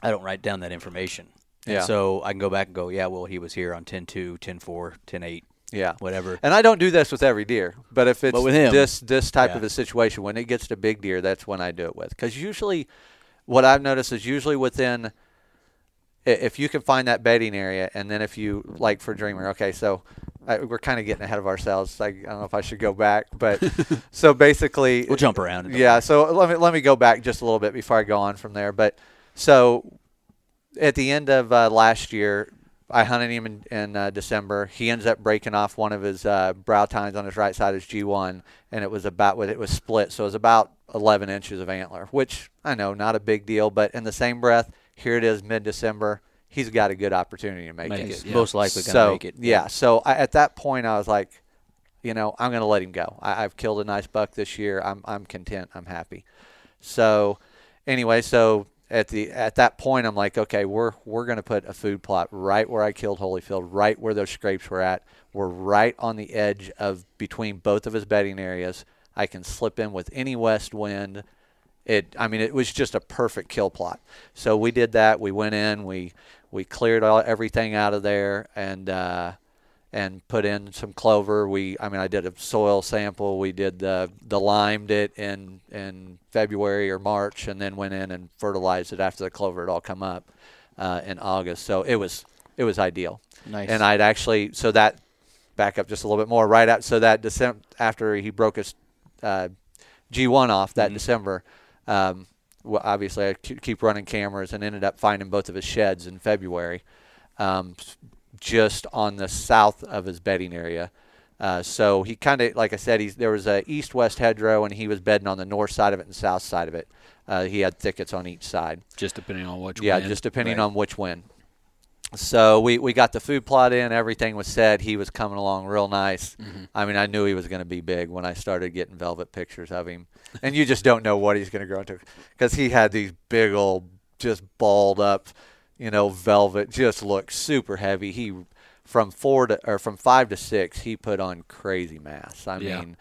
I don't write down that information. And Yeah. so I can go back and go, yeah, well, he was here on 10-2, 10-4, 10-8, Yeah. whatever. And I don't do this with every deer, but if it's But him, this this type yeah. of a situation, when it gets to big deer, that's when I do it with. Because usually, what I've noticed is usually within, if you can find that bedding area, and then if you like for Dreamer, okay, so I, we're kind of getting ahead of ourselves. Like, I don't know if I should go back, but [laughs] so basically, We'll jump around. Yeah. So let me let me go back just a little bit before I go on from there. But so at the end of uh, last year, I hunted him in, in uh, December. He ends up breaking off one of his uh, brow tines on his right side, his G1, and it was about it was split, so it was about 11 inches of antler, which I know not a big deal, but in the same breath, Here it is, mid-December. He's got a good opportunity to make, Make it. it, yeah. most likely going to so make it. yeah. So I, at that point, I was like, you know, I'm going to let him go. I, I've killed a nice buck this year. I'm I'm content. I'm happy. So anyway, so at the at that point, I'm like, okay, we're we're to put a food plot right where I killed Holyfield, right where those scrapes were at. We're right on the edge of between both of his bedding areas. I can slip in with any west wind. It, I mean, it was just a perfect kill plot. So we did that. We went in. We we cleared all everything out of there and uh, and put in some clover. We, I mean, I did a soil sample. We did the the limed it in in February or March, and then went in and fertilized it after the clover had all come up uh, in August. So it was it was ideal. Nice. And I'd actually so that back up just a little bit more right out so that December after he broke his uh, G1 off that December. Um, well, obviously, I keep running cameras and ended up finding both of his sheds in February, um, just on the south of his bedding area. Uh, so he kind of, like I said, he's, there was a east-west hedgerow, and he was bedding on the north side of it and south side of it. Uh, he had thickets on each side. Just depending on which Yeah, wind. just depending Right. on which wind. So we, we got the food plot in, everything was set. He was coming along real nice. I mean, I knew he was going to be big when I started getting velvet pictures of him. And you just don't know what he's going to grow into because he had these big old, just balled up, you know, velvet, just looked super heavy. He, from four to, or from five to six, he put on crazy mass. I Yeah. mean,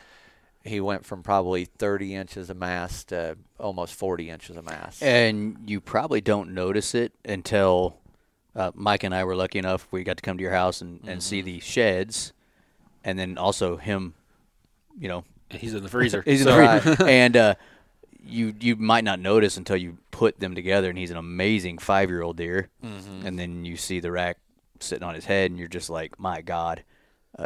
he went from probably 30 inches of mass to almost 40 inches of mass. And you probably don't notice it until uh, Mike and I were lucky enough we got to come to your house and, and see Mm-hmm. the sheds, and then also him, you know, He's in the freezer. [laughs] he's in So- the freezer. and uh, you you might not notice until you put them together, and he's an amazing five year old deer, Mm-hmm. and then you see the rack sitting on his head, and you're just like, my God, uh,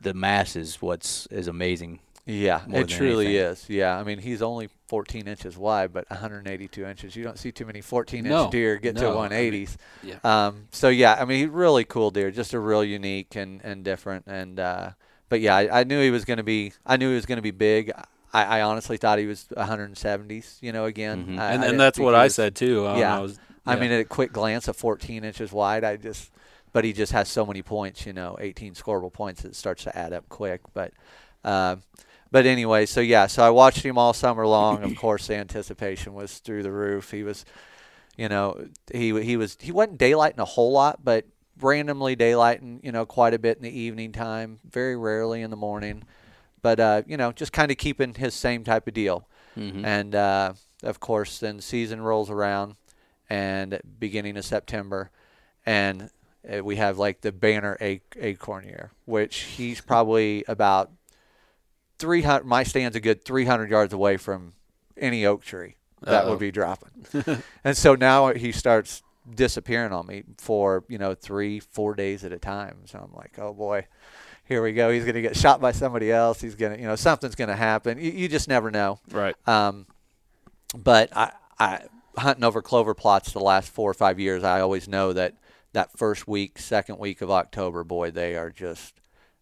the mass is what's is amazing. Yeah, it truly anything. is. Yeah, I mean he's only 14 inches wide, but 182 inches. You don't see too many 14 inch No, deer get no, to I mean, 180s. yeah. Um, so yeah, I mean he's really cool deer, just a real unique and and different. And uh, but yeah, I, I knew he was going to be. I knew he was going to be big. I, I honestly thought he was 170s. You know, again, Mhm. I, and and that's what he I was- said too. Uh, Yeah. I, was, I mean, at a quick glance, at 14 inches wide, I just, but he just has so many points, you know, 18 scoreable points. It starts to add up quick. But, uh, but anyway, so yeah, so I watched him all summer long. Of course, the anticipation was through the roof. He was, you know, he he was he wasn't daylighting a whole lot, but randomly daylighting, you know, quite a bit in the evening time, very rarely in the morning. But uh, you know, just kind of keeping his same type of deal. Mhm. And uh, of course, then season rolls around, and beginning of September, and uh, we have like the banner a- acorn year, which he's probably about 300. My stand's a good 300 yards away from any oak tree that Uh-oh. would be dropping. [laughs] and so now he starts disappearing on me for you know three, four days at a time. So I'm like, oh boy. Here we go. He's going to get shot by somebody else. He's going to, you know, something's going to happen. You, you just never know. right. Um, but I, I hunting over clover plots the last four or five years. I always know that that first week, second week of October, boy, they are just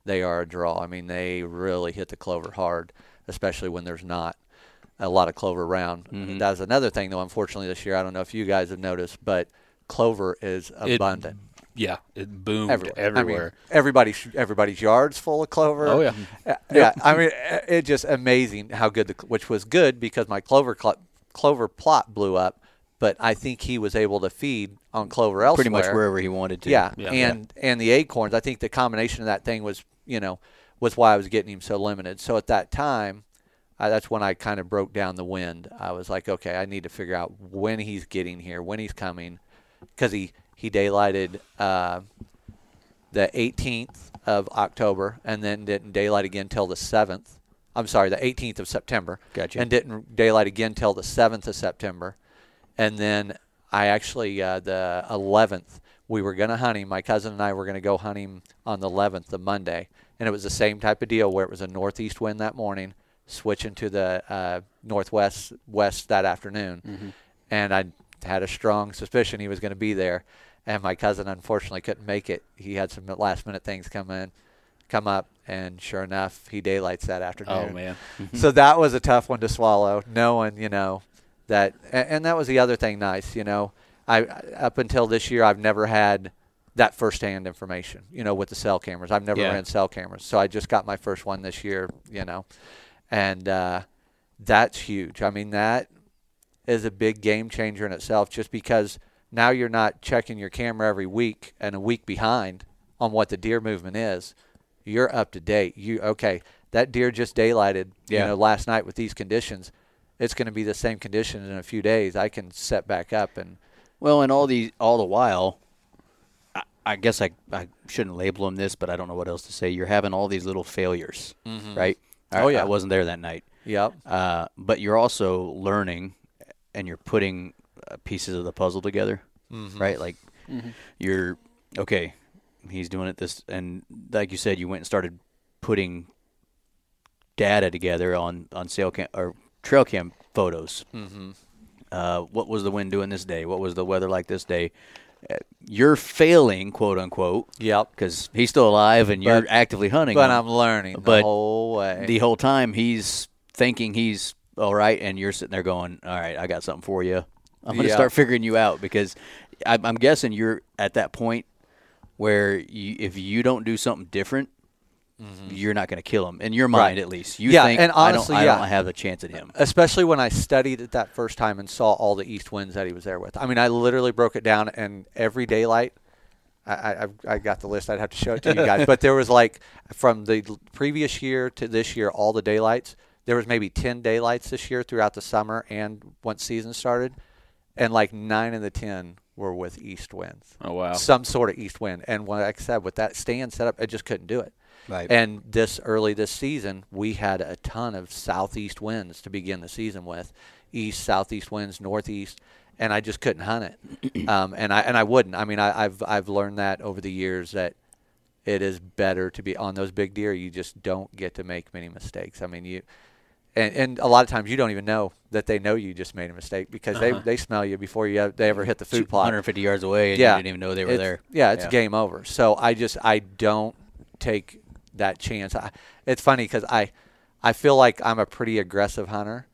they are a draw. I mean, they really hit the clover hard, especially when there's not a lot of clover around. Mhm. That's another thing, though. Unfortunately, this year, I don't know if you guys have noticed, but clover is It- abundant Yeah, it boomed everywhere. everywhere. I mean, everybody's everybody's yards full of clover. oh yeah, Yeah, yeah. I mean, uh, it just amazing how good the which was good because my clover cl- clover plot blew up, but I think he was able to feed on clover elsewhere. Pretty much wherever he wanted to. Yeah, Yeah. and and the acorns. I think the combination of that thing was you know was why I was getting him so limited. So at that time. I, that's when I kind of broke down the wind. I was like, okay, I need to figure out when he's getting here, when he's coming, because he he daylighted uh, the 18th of October and then didn't daylight again till the 7th. I'm sorry, the 18th of September. Gotcha. And didn't daylight again till the 7th of September. And then I actually, uh, the 11th, we were going to hunt him. My cousin and I were going to go hunt him on the 11th, the Monday. And it was the same type of deal where it was a northeast wind that morning, switching to the uh, northwest west that afternoon. And I had a strong suspicion he was going to be there. And my cousin unfortunately couldn't make it. He had some last minute things come in, come up, and sure enough, he daylights that afternoon oh man, so that was a tough one to swallow, knowing you know that, a- and that was the other thing nice, you know. I up until this year, I've never had that firsthand information. You know, with the cell cameras, I've never Yeah. ran cell cameras, so I just got my first one this year. You know, and uh, that's huge. I mean, that is a big game changer in itself, just because now you're not checking your camera every week and a week behind on what the deer movement is. You're up to date. You okay? That deer just daylighted. You Yeah. know, last night with these conditions, it's going to be the same conditions in a few days. I can set back up and Well, and all the all the while, I, I guess I I shouldn't label them this, but I don't know what else to say. You're having all these little failures, right? I, Oh, yeah. I wasn't there that night, yep, uh, but you're also learning, and you're putting pieces of the puzzle together, right? Like you're okay. He's doing it this, and like you said, you went and started putting data together on on cell cam or trail cam photos. mm-hmm. uh, what was the wind doing this day? What was the weather like this day? Uh, you're failing, quote unquote, yep. because he's still alive and you're But- actively hunting. But him. I'm learning the But whole way. the whole time he's thinking he's all right, and you're sitting there going, "All right, I got something for you. I'm going to Yeah. start figuring you out because I'm, I'm guessing you're at that point where you, if you don't do something different." You're not going to kill him in your mind, Mm-hmm. Right. at least. You Yeah, think and honestly, I don't, I yeah. don't have a chance at him. especially when I studied it that first time and saw all the east winds that he was there with. I mean, I literally broke it down, and every daylight, I, I, I've- got the list. I'd have to show it to you guys, [laughs] but there was like from the previous year to this year, all the daylights. There was maybe ten daylights this year throughout the summer and once season started, and like nine of the ten were with east winds, Oh wow. some sort of east wind. And when, like I said, with that stand set up, I just couldn't do it. Right. And this early this season, we had a ton of southeast winds to begin the season with, east, southeast winds, northeast, and I just couldn't hunt it. [clears throat] um, and I and I wouldn't. I mean, I, I've I've learned that over the years that it is better to be on those big deer. You just don't get to make many mistakes. I mean, you. And, and a lot of times you don't even know that they know you just made a mistake because Uh-huh. they, they smell you before you they ever hit the food plot. 150 yards away, and Yeah. you didn't even know they were It's- there. Yeah, it's Yeah. game over. So I just I don't take that chance. I, it's funny because I I feel like I'm a pretty aggressive hunter,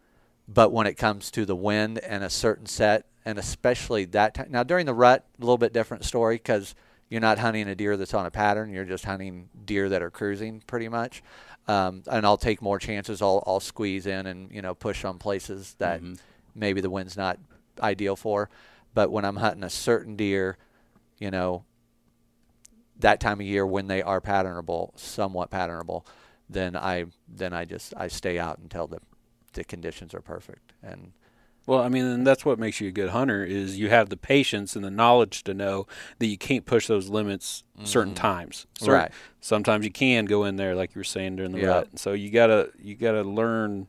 but when it comes to the wind and a certain set, and especially that time now during the rut, a little bit different story because you're not hunting a deer that's on a pattern. You're just hunting deer that are cruising pretty much. Um, and I'll take more chances. I'll I'll squeeze in and you know push on places that Mm-hmm. maybe the wind's not ideal for. But when I'm hunting a certain deer, you know, that time of year when they are patternable, somewhat patternable, then I then I just I stay out until the the conditions are perfect. And Well, I mean, and that's what makes you a good hunter is you have the patience and the knowledge to know that you can't push those limits certain times. Certain- Right. Sometimes you can go in there, like you were saying during the Yeah. rut. So you gotta you gotta learn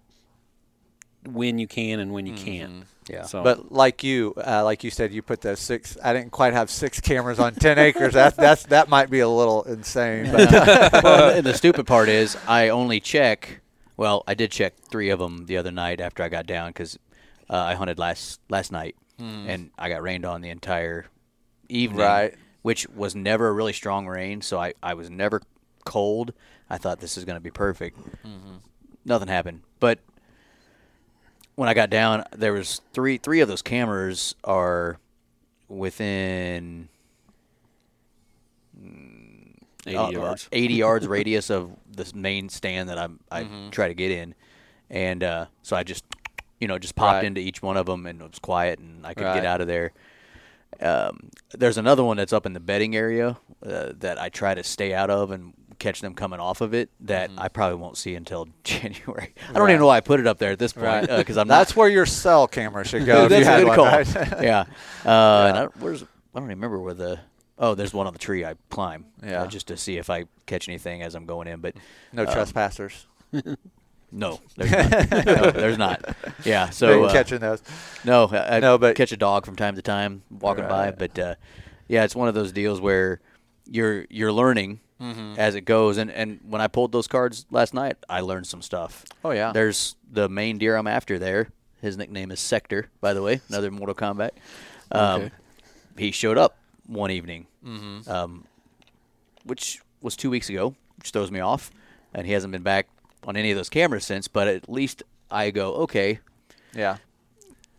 when you can and when you can't. Yeah. So, but like you, uh, like you said, you put those six. I didn't quite have six cameras on ten acres. That that's that might be a little insane. But [laughs] [laughs] well, and the stupid part is I only check. Well, I did check three of them the other night after I got down because uh, I hunted last last night and I got rained on the entire evening, Right. Which was never a really strong rain, so I I was never cold. I thought this is going to be perfect. Nothing happened, but when I got down, there was three three of those cameras are within 80 uh, yards. 80 yards [laughs] radius of this main stand that I'm, I Mm-hmm. try to get in. And uh, so I just, you know, just popped Right. into each one of them and it was quiet and I could Right. get out of there. Um, there's another one that's up in the bedding area uh, that I try to stay out of and catch them coming off of it that I probably won't see until [laughs] January. I don't Mm-hmm. Right. even know why I put it up there at this point because I'm [laughs] that's not. where your cell camera should go. [laughs] that's a had good call. yeah. Uh, and I, where's I don't even remember where the oh there's one on the tree I climb uh, just to see if I catch anything as I'm going in but no um, trespassers. No there's not [laughs] no, there's not yeah so uh, catching those. no I, No, but- catch a dog from time to time walking by but uh, yeah it's one of those deals where you're you're learning Mm-hmm. as it goes and and when I pulled those cards last night I learned some stuff Oh yeah. there's the main deer I'm after there. His nickname is Sector, by the way, another Mortal Kombat. Um, Okay. He showed up one evening, Mm-hmm. um, which was two weeks ago, which throws me off. And he hasn't been back on any of those cameras since, but at least I go, okay, Yeah.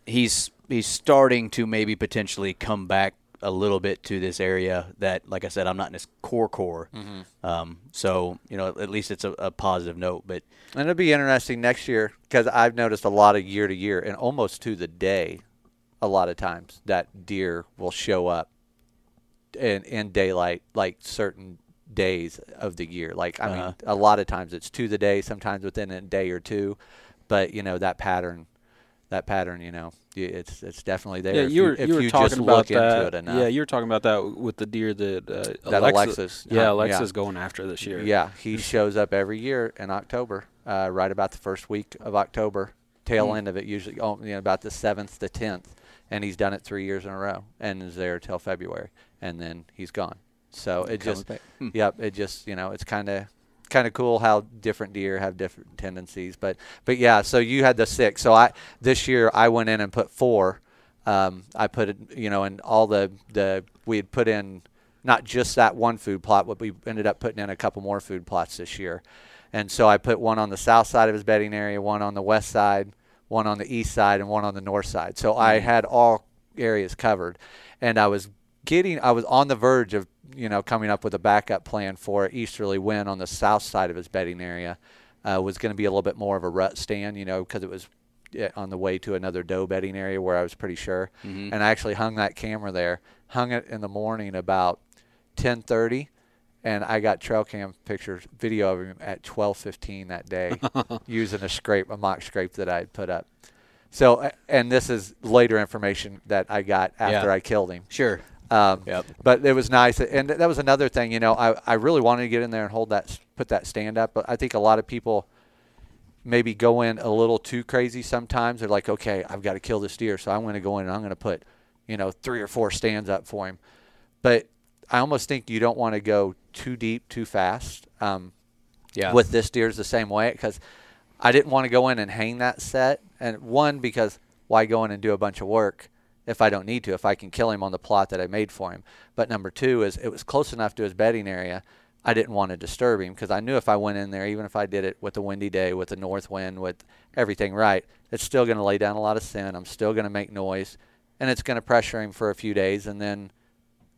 he's he's starting to maybe potentially come back a little bit to this area that, like I said, I'm not in his core core. Um, so you know, at least it's a, a positive note. But And it'll be interesting next year because I've noticed a lot of year to year and almost to the day, a lot of times that deer will show up in in daylight like certain days of the year. Like I Uh-huh. mean, a lot of times it's to the day, sometimes within a day or two, but you know that pattern. That pattern, you know, it's it's definitely there. Yeah, if you were if you were you talking just about look that. into it enough. Yeah, you were talking about that with the deer that uh, That Alexis Yeah, hunt, Alexa's yeah. going after this year. Yeah, he shows up every year in October, uh, right about the first week of October, tail Hmm. end of it, usually oh, you know, about the seventh to tenth, and he's done it three years in a row, and is there till February, and then he's gone. So it just. Hmm. yep, it just you know, it's kind of kind of cool how different deer have different tendencies, but but yeah, so you had the six, so I this year I went in and put four. Um, I put it, you know, and all the the we had put in not just that one food plot, but we ended up putting in a couple more food plots this year. And so I put one on the south side of his bedding area, one on the west side, one on the east side, and one on the north side. So I had all areas covered. And I was getting, I was on the verge of, you know, coming up with a backup plan for easterly wind on the south side of his bedding area. Uh, was going to be a little bit more of a rut stand, you know, because it was on the way to another doe bedding area where I was pretty sure. And I actually hung that camera there, hung it in the morning about 10:30, and I got trail cam pictures, video of him at 12:15 that day, [laughs] using a scrape, a mock scrape that I had put up. So, and this is later information that I got after Yeah. I killed him. sure, Um, Yep. But it was nice, and that was another thing. You know, I, I really wanted to get in there and hold that, put that stand up. But I think a lot of people maybe go in a little too crazy sometimes. They're like, okay, I've got to kill this deer, so I'm going to go in and I'm going to put, you know, three or four stands up for him. But I almost think you don't want to go too deep too fast. Um, yeah. with this deer is the same way because I didn't want to go in and hang that set. And one, because why go in and do a bunch of work if I don't need to, if I can kill him on the plot that I made for him. But number two is it was close enough to his bedding area. I didn't want to disturb him because I knew if I went in there, even if I did it with a windy day, with a north wind, with everything right, it's still going to lay down a lot of scent. I'm still going to make noise, and it's going to pressure him for a few days, and then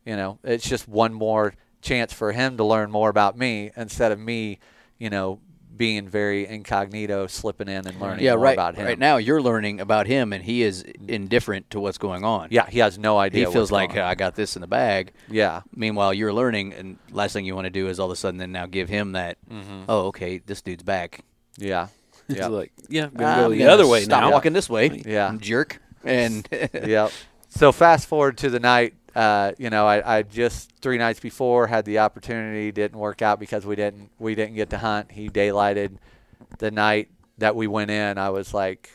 you know, it's just one more chance for him to learn more about me instead of me, you know, being very incognito, slipping in and learning yeah, more right. about him. Right now, you're learning about him, and he is indifferent to what's going on. Yeah, he has no idea. he feels what's like going on. I got this in the bag. yeah, Meanwhile, you're learning, and last thing you want to do is all of a sudden then now give him that. Mm-hmm. Oh, okay, this dude's back. yeah, [laughs] yeah, like, yeah, I'm gonna I'm go the gonna other way Stop now. walking this way. Yeah. jerk. And yep. [laughs] So fast forward to the night. Uh, you know, I, I just three nights before had the opportunity. Didn't work out because we didn't we didn't get to hunt. He daylighted the night that we went in. I was like,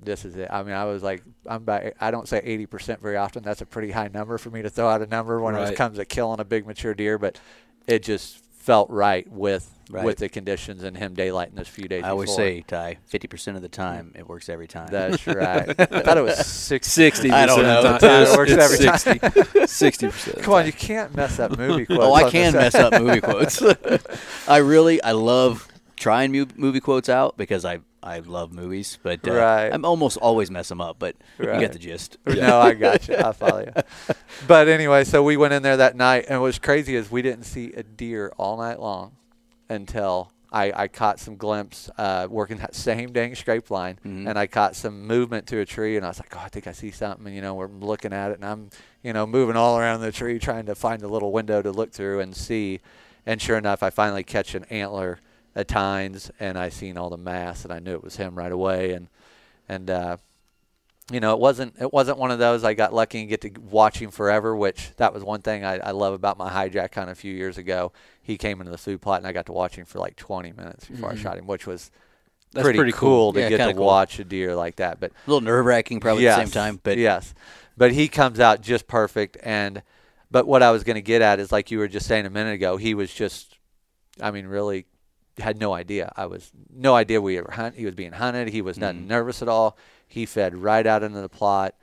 this is it. I mean, I was like, I'm about. I don't say 80% very often. That's a pretty high number for me to throw out a number when Right. it comes to killing a big mature deer. But it just felt right with Right. with the conditions and him daylighting those few days. I always before. say, Ty, 50% of the time, it works every time. that's [laughs] right. I thought it was six. Sixty. I don't know. Of the It time. works It's every time. 60 Sixty percent. Come on, you can't mess up movie [laughs] quotes. oh, I can mess up movie quotes. [laughs] I really, I love trying movie quotes out because I, I love movies, but uh, Right. I'm almost always mess them up. But you get the gist. No, I got you. I follow you. But anyway, so we went in there that night, and what's crazy is we didn't see a deer all night long until I, I caught some glimpse uh, working that same dang scrape line, Mhm. and I caught some movement to a tree, and I was like, oh, I think I see something. And, you know, we're looking at it, and I'm, you know, moving all around the tree trying to find a little window to look through and see. And sure enough, I finally catch an antler at tines, and I seen all the mass, and I knew it was him right away. And and uh, you know, it wasn't it wasn't one of those I got lucky and get to watch him forever, which that was one thing I, I love about my hijack hunt a few years ago. He came into the food plot and I got to watch him for like 20 minutes before I shot him, which was That's pretty, pretty cool, cool. to Yeah, get to cool. watch a deer like that. But A little nerve wracking, probably at the same time. But yes, but he comes out just perfect. And but what I was going to get at is like you were just saying a minute ago, he was just, I mean, really had no idea. I was no idea we were hunt. He was being hunted. He was not Mhm. nervous at all. He fed right out into the plot,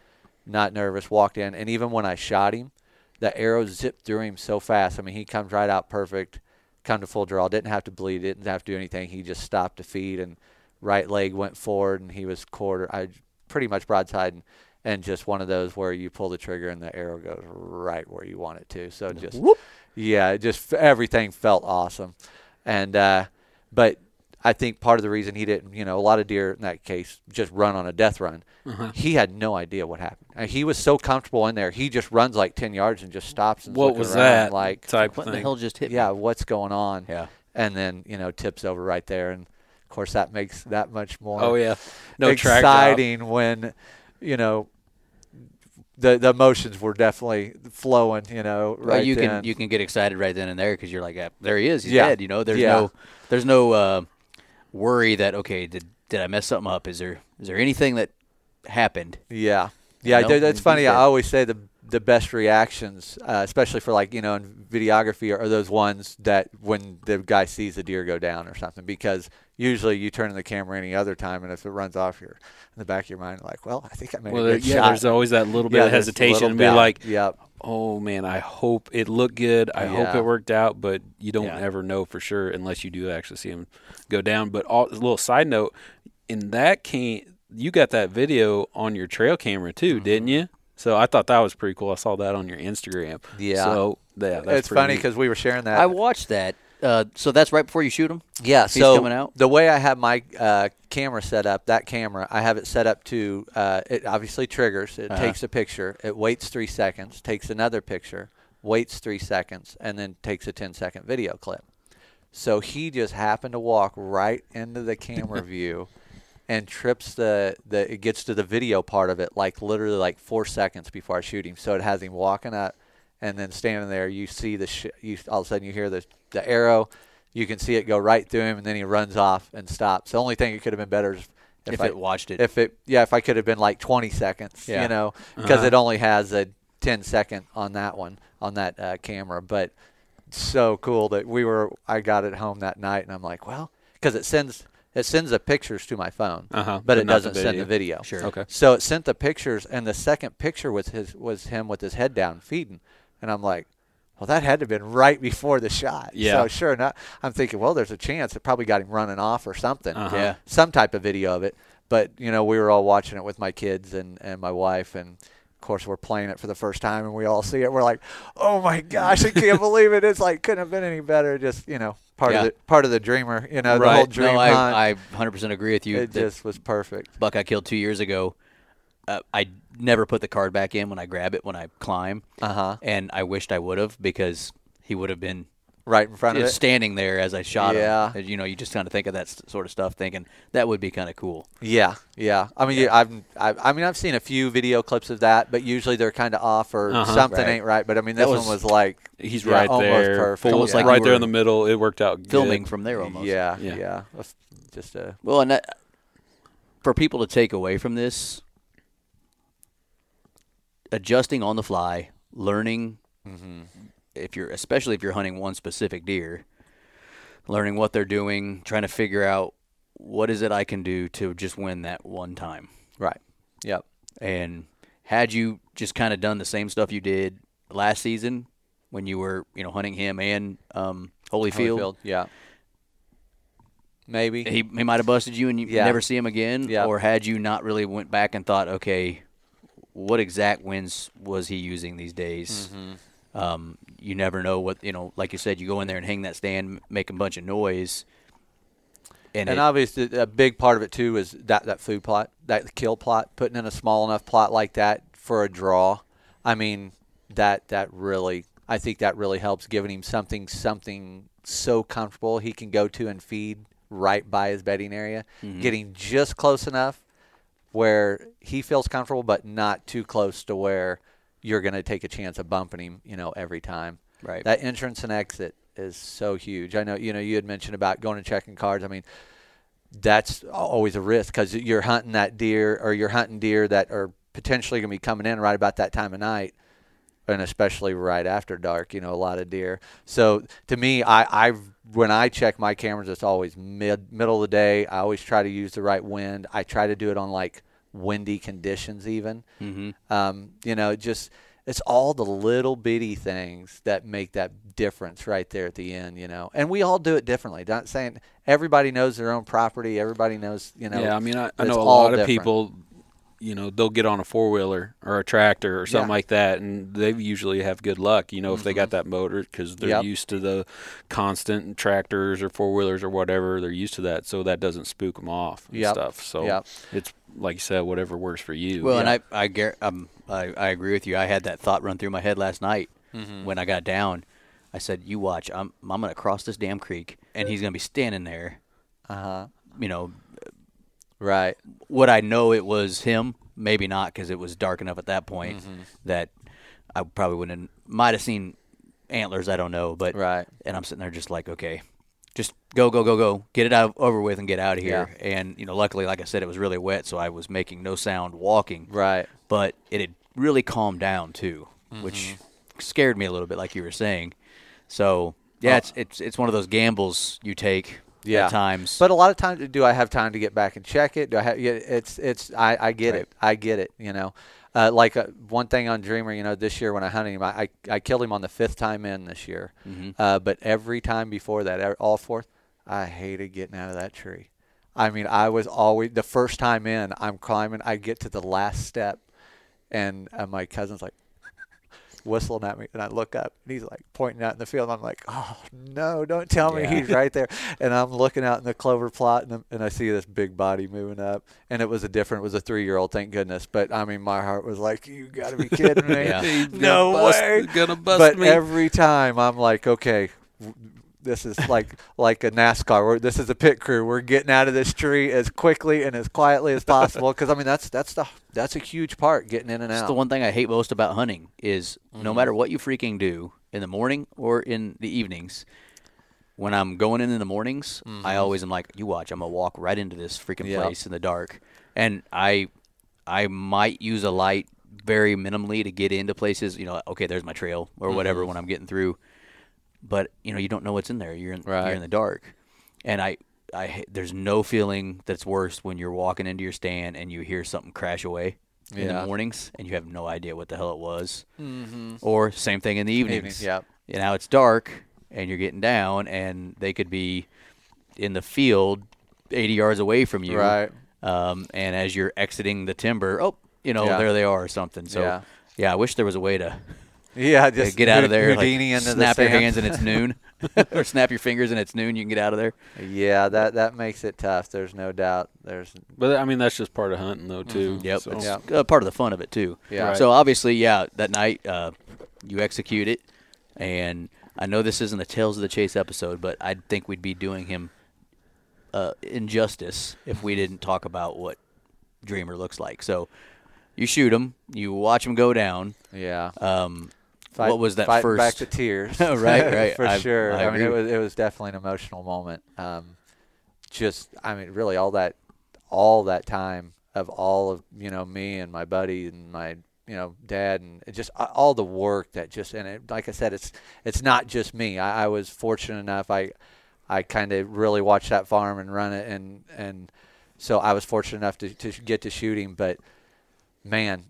not nervous. Walked in, and even when I shot him, the arrow zipped through him so fast. I mean, he comes right out perfect. Come to full draw. Didn't have to bleed. Didn't have to do anything. He just stopped to feed and right leg went forward and he was quarter. I pretty much broadside and, and just one of those where you pull the trigger and the arrow goes right where you want it to. So just Whoop. yeah, just everything felt awesome, and uh, but I think part of the reason he didn't, you know, a lot of deer in that case just run on a death run. Uh-huh. He had no idea what happened. And he was so comfortable in there. He just runs like ten yards and just stops and What was that Like, type What thing? the hell just hit me? yeah, what's going on? Yeah. And then you know tips over right there, and of course that makes that much more Oh yeah, no exciting when you know the the emotions were definitely flowing. You know, right Well, you then. can you can get excited right then and there because you're like, ah, there he is, he's Yeah. dead. You know, there's Yeah. no there's no uh, worry that okay, did did I mess something up? Is there is there anything that happened? Yeah, yeah. know, that's funny. I always say the the best reactions, uh, especially for like you know in videography, are, are those ones that when the guy sees the deer go down or something. Because usually you turn the camera any other time, and if it runs off, you're in the back of your mind like, well, I think I made Well, a there, good yeah, shot. there's always that little bit Yeah, of hesitation and be doubt. like, yep, oh man, I hope it looked good. I hope it worked out, but you don't Yeah. ever know for sure unless you do actually see him go down. But all, a little side note, in that came, you got that video on your trail camera too, Mm-hmm. didn't you? So I thought that was pretty cool. I saw that on your Instagram. Yeah. So yeah, that's it's funny because we were sharing that. I watched that. Uh, so that's right before you shoot him. Yeah, He's so coming out? the way I have my uh, camera set up, that camera, I have it set up to uh, it obviously triggers. It Uh-huh. takes a picture. It waits three seconds, takes another picture, waits three seconds, and then takes a 10 second video clip. So he just happened to walk right into the camera [laughs] view and trips the, the it gets to the video part of it like literally like four seconds before I shoot him. So it has him walking up and then standing there. You see the sh- you all of a sudden you hear the the arrow. You can see it go right through him, and then he runs off and stops. The only thing it could have been better is If, I, it watched it, if it yeah if I could have been like 20 seconds, Yeah. you know, because Uh-huh. it only has a 10 second on that one on that uh, camera. But so cool that we were I got it home that night, and I'm like, well, because it sends it sends the pictures to my phone, Uh-huh, but but it not the doesn't send the video. video. Sure. Okay. So it sent the pictures, and the second picture was his was him with his head down feeding, and I'm like, well, that had to have been right before the shot. Yeah. So sure enough, I'm thinking, well, there's a chance it probably got him running off or something. Uh-huh. Yeah. Some type of video of it. But you know, we were all watching it with my kids and and my wife, and of course we're playing it for the first time, and we all see it. We're like, oh my gosh, I can't [laughs] believe it! It's like couldn't have been any better. Just you know, part Yeah. of the part of the dreamer. You know, the Right. whole dream no. I, I 100% agree with you. it just was perfect. buck I killed two years ago. Uh, I never put the card back in when I grab it when I climb, Uh huh. and I wished I would have because he would have been Right in front of just it. standing there as I shot Yeah. him. And, You know, you just kind of think of that sort of stuff, thinking that would be kind of cool. Yeah, yeah. I mean, yeah. I've, I've, I mean, I've seen a few video clips of that, but usually they're kind of off or Uh-huh. something Right. ain't right. But I mean, this was- one was like He's yeah, right almost there, perfect. full- Almost yeah. like right there in the middle. It worked out. Filming good. from there almost. Yeah, Yeah. yeah. That's Just a Well, and that, for people to take away from this, adjusting on the fly, learning Mm-hmm. If you're especially if you're hunting one specific deer, learning what they're doing, trying to figure out what is it I can do to just win that one time. right. Yep. And had you just kind of done the same stuff you did last season when you were, you know, hunting him and um, Holyfield, Holyfield, Yeah. Maybe. he he might have busted you and you Yeah. never see him again. Yeah. Or had you not really went back and thought, okay, what exact winds was he using these days? Mm-hmm. Um, you never know what you know. Like you said, you go in there and hang that stand, make a bunch of noise, and, and it- obviously, a big part of it too is that that food plot, that kill plot, putting in a small enough plot like that for a draw. I mean, that that really, I think that really helps giving him something something so comfortable he can go to and feed right by his bedding area, mm-hmm. getting just close enough where he feels comfortable, but not too close to where you're going to take a chance of bumping him, you know, every time. Right. That entrance and exit is so huge. I know, you know, you had mentioned about going and checking cards. I mean, that's always a risk because you're hunting that deer or you're hunting deer that are potentially going to be coming in right about that time of night and especially right after dark you know a lot of deer so to me i i when i check my cameras it's always mid middle of the day i always try to use the right wind i try to do it on like windy conditions even Mhm. um, you know just it's all the little bitty things that make that difference right there at the end you know and we all do it differently not saying everybody knows their own property everybody knows you know yeah, I mean, I, I know a lot of different. people you know they'll get on a four wheeler or a tractor or something Yeah. like that, and they usually have good luck. You know, if they got that motor because they're Yep. used to the constant tractors or four wheelers or whatever. They're used to that, so that doesn't spook them off and Yep. stuff. So Yep. it's like you said, whatever works for you. Well, and I I, gar- um, I I agree with you. I had that thought run through my head last night Mm-hmm. when I got down. I said, "You watch. I'm I'm gonna cross this damn creek, and he's gonna be standing there. Uh huh. You know, Right. would I know it was him? Maybe not, because it was dark enough at that point Mm-hmm. that I probably wouldn't. Might have seen antlers. I don't know, but Right. And I'm sitting there just like, okay, just go, go, go, go, get it out over with and get out of here. And you know, luckily, like I said, it was really wet, so I was making no sound walking. Right. But it had really calmed down too, which mm-hmm. scared me a little bit, like you were saying. So yeah, Oh. it's it's it's one of those gambles you take Yeah. at times. But a lot of times, do I have time to get back and check it? Do I have? Yeah, it's it's. I, I get Right. it. I get it. You know, uh, like uh, one thing on Dreamer. You know, this year when I hunted him, I I, I killed him on the fifth time in this year. Mhm. Uh, but every time before that, e- all fourth, I hated getting out of that tree. I mean, I was always the first time in. I'm climbing. I get to the last step, and uh, my cousin's like whistling at me, and I look up, and he's like pointing out in the field. I'm like, oh no, don't tell me Yeah. he's right there. And I'm looking out in the clover plot, and, and I see this big body moving up, and it was a different, it was a three year old, thank goodness. But I mean, my heart was like, you got to be kidding me. [laughs] Yeah. He's gonna No bust- way. Gonna bust but me. every time I'm like, okay, w- this is like like a NASCAR. We're, this is a pit crew. We're getting out of this tree as quickly and as quietly as possible. Because I mean, that's that's the that's a huge part getting in and That's out. the one thing I hate most about hunting is Mm-hmm. no matter what you freaking do in the morning or in the evenings. When I'm going in in the mornings, I always am like, "You watch, I'm gonna walk right into this freaking Mm-hmm. Yep. place in the dark," and I, I might use a light very minimally to get into places. You know, okay, there's my trail or Mm-hmm. whatever when I'm getting through, but you know, you don't know what's in there. You're in, Right. you're in the dark, and I, I, there's no feeling that's worse when you're walking into your stand and you hear something crash away in Yeah. the mornings and you have no idea what the hell it was. mm-hmm. Or same thing in the evenings. Evenings, yep. Now it's dark and you're getting down and they could be in the field 80 yards away from you. Right. Um, and as you're exiting the timber, oh, you know, Yeah. there they are or something. So Yeah. yeah, I wish there was a way to Yeah, just get out of Hou- there. like, Houdini into the snap your hands and it's [laughs] noon, [laughs] or snap your fingers and it's noon. You can get out of there. Yeah, that that makes it tough. There's no doubt. There's but I mean, that's just part of hunting, though, too. Yep, So- it's Yep. uh, part of the fun of it too. Yeah. Right. So obviously, yeah, that night uh, you execute it, and I know this isn't a Tales of the Chase episode, but I think we'd be doing him uh, injustice if we didn't talk about what Dreamer looks like. So you shoot him, you watch him go down. yeah. Um, Fight- what was that fighting first? back to tears. [laughs] Right, [laughs] right. For I- sure. I I, mean, it was it was definitely an emotional moment. Um, just, I mean, really, all that, all that time of all of you know me and my buddy and my you know dad and just all the work that just and it, like I said, it's it's not just me. I, I was fortunate enough. I I kind of really watched that farm and run it and and so I was fortunate enough to to get to shooting, but man,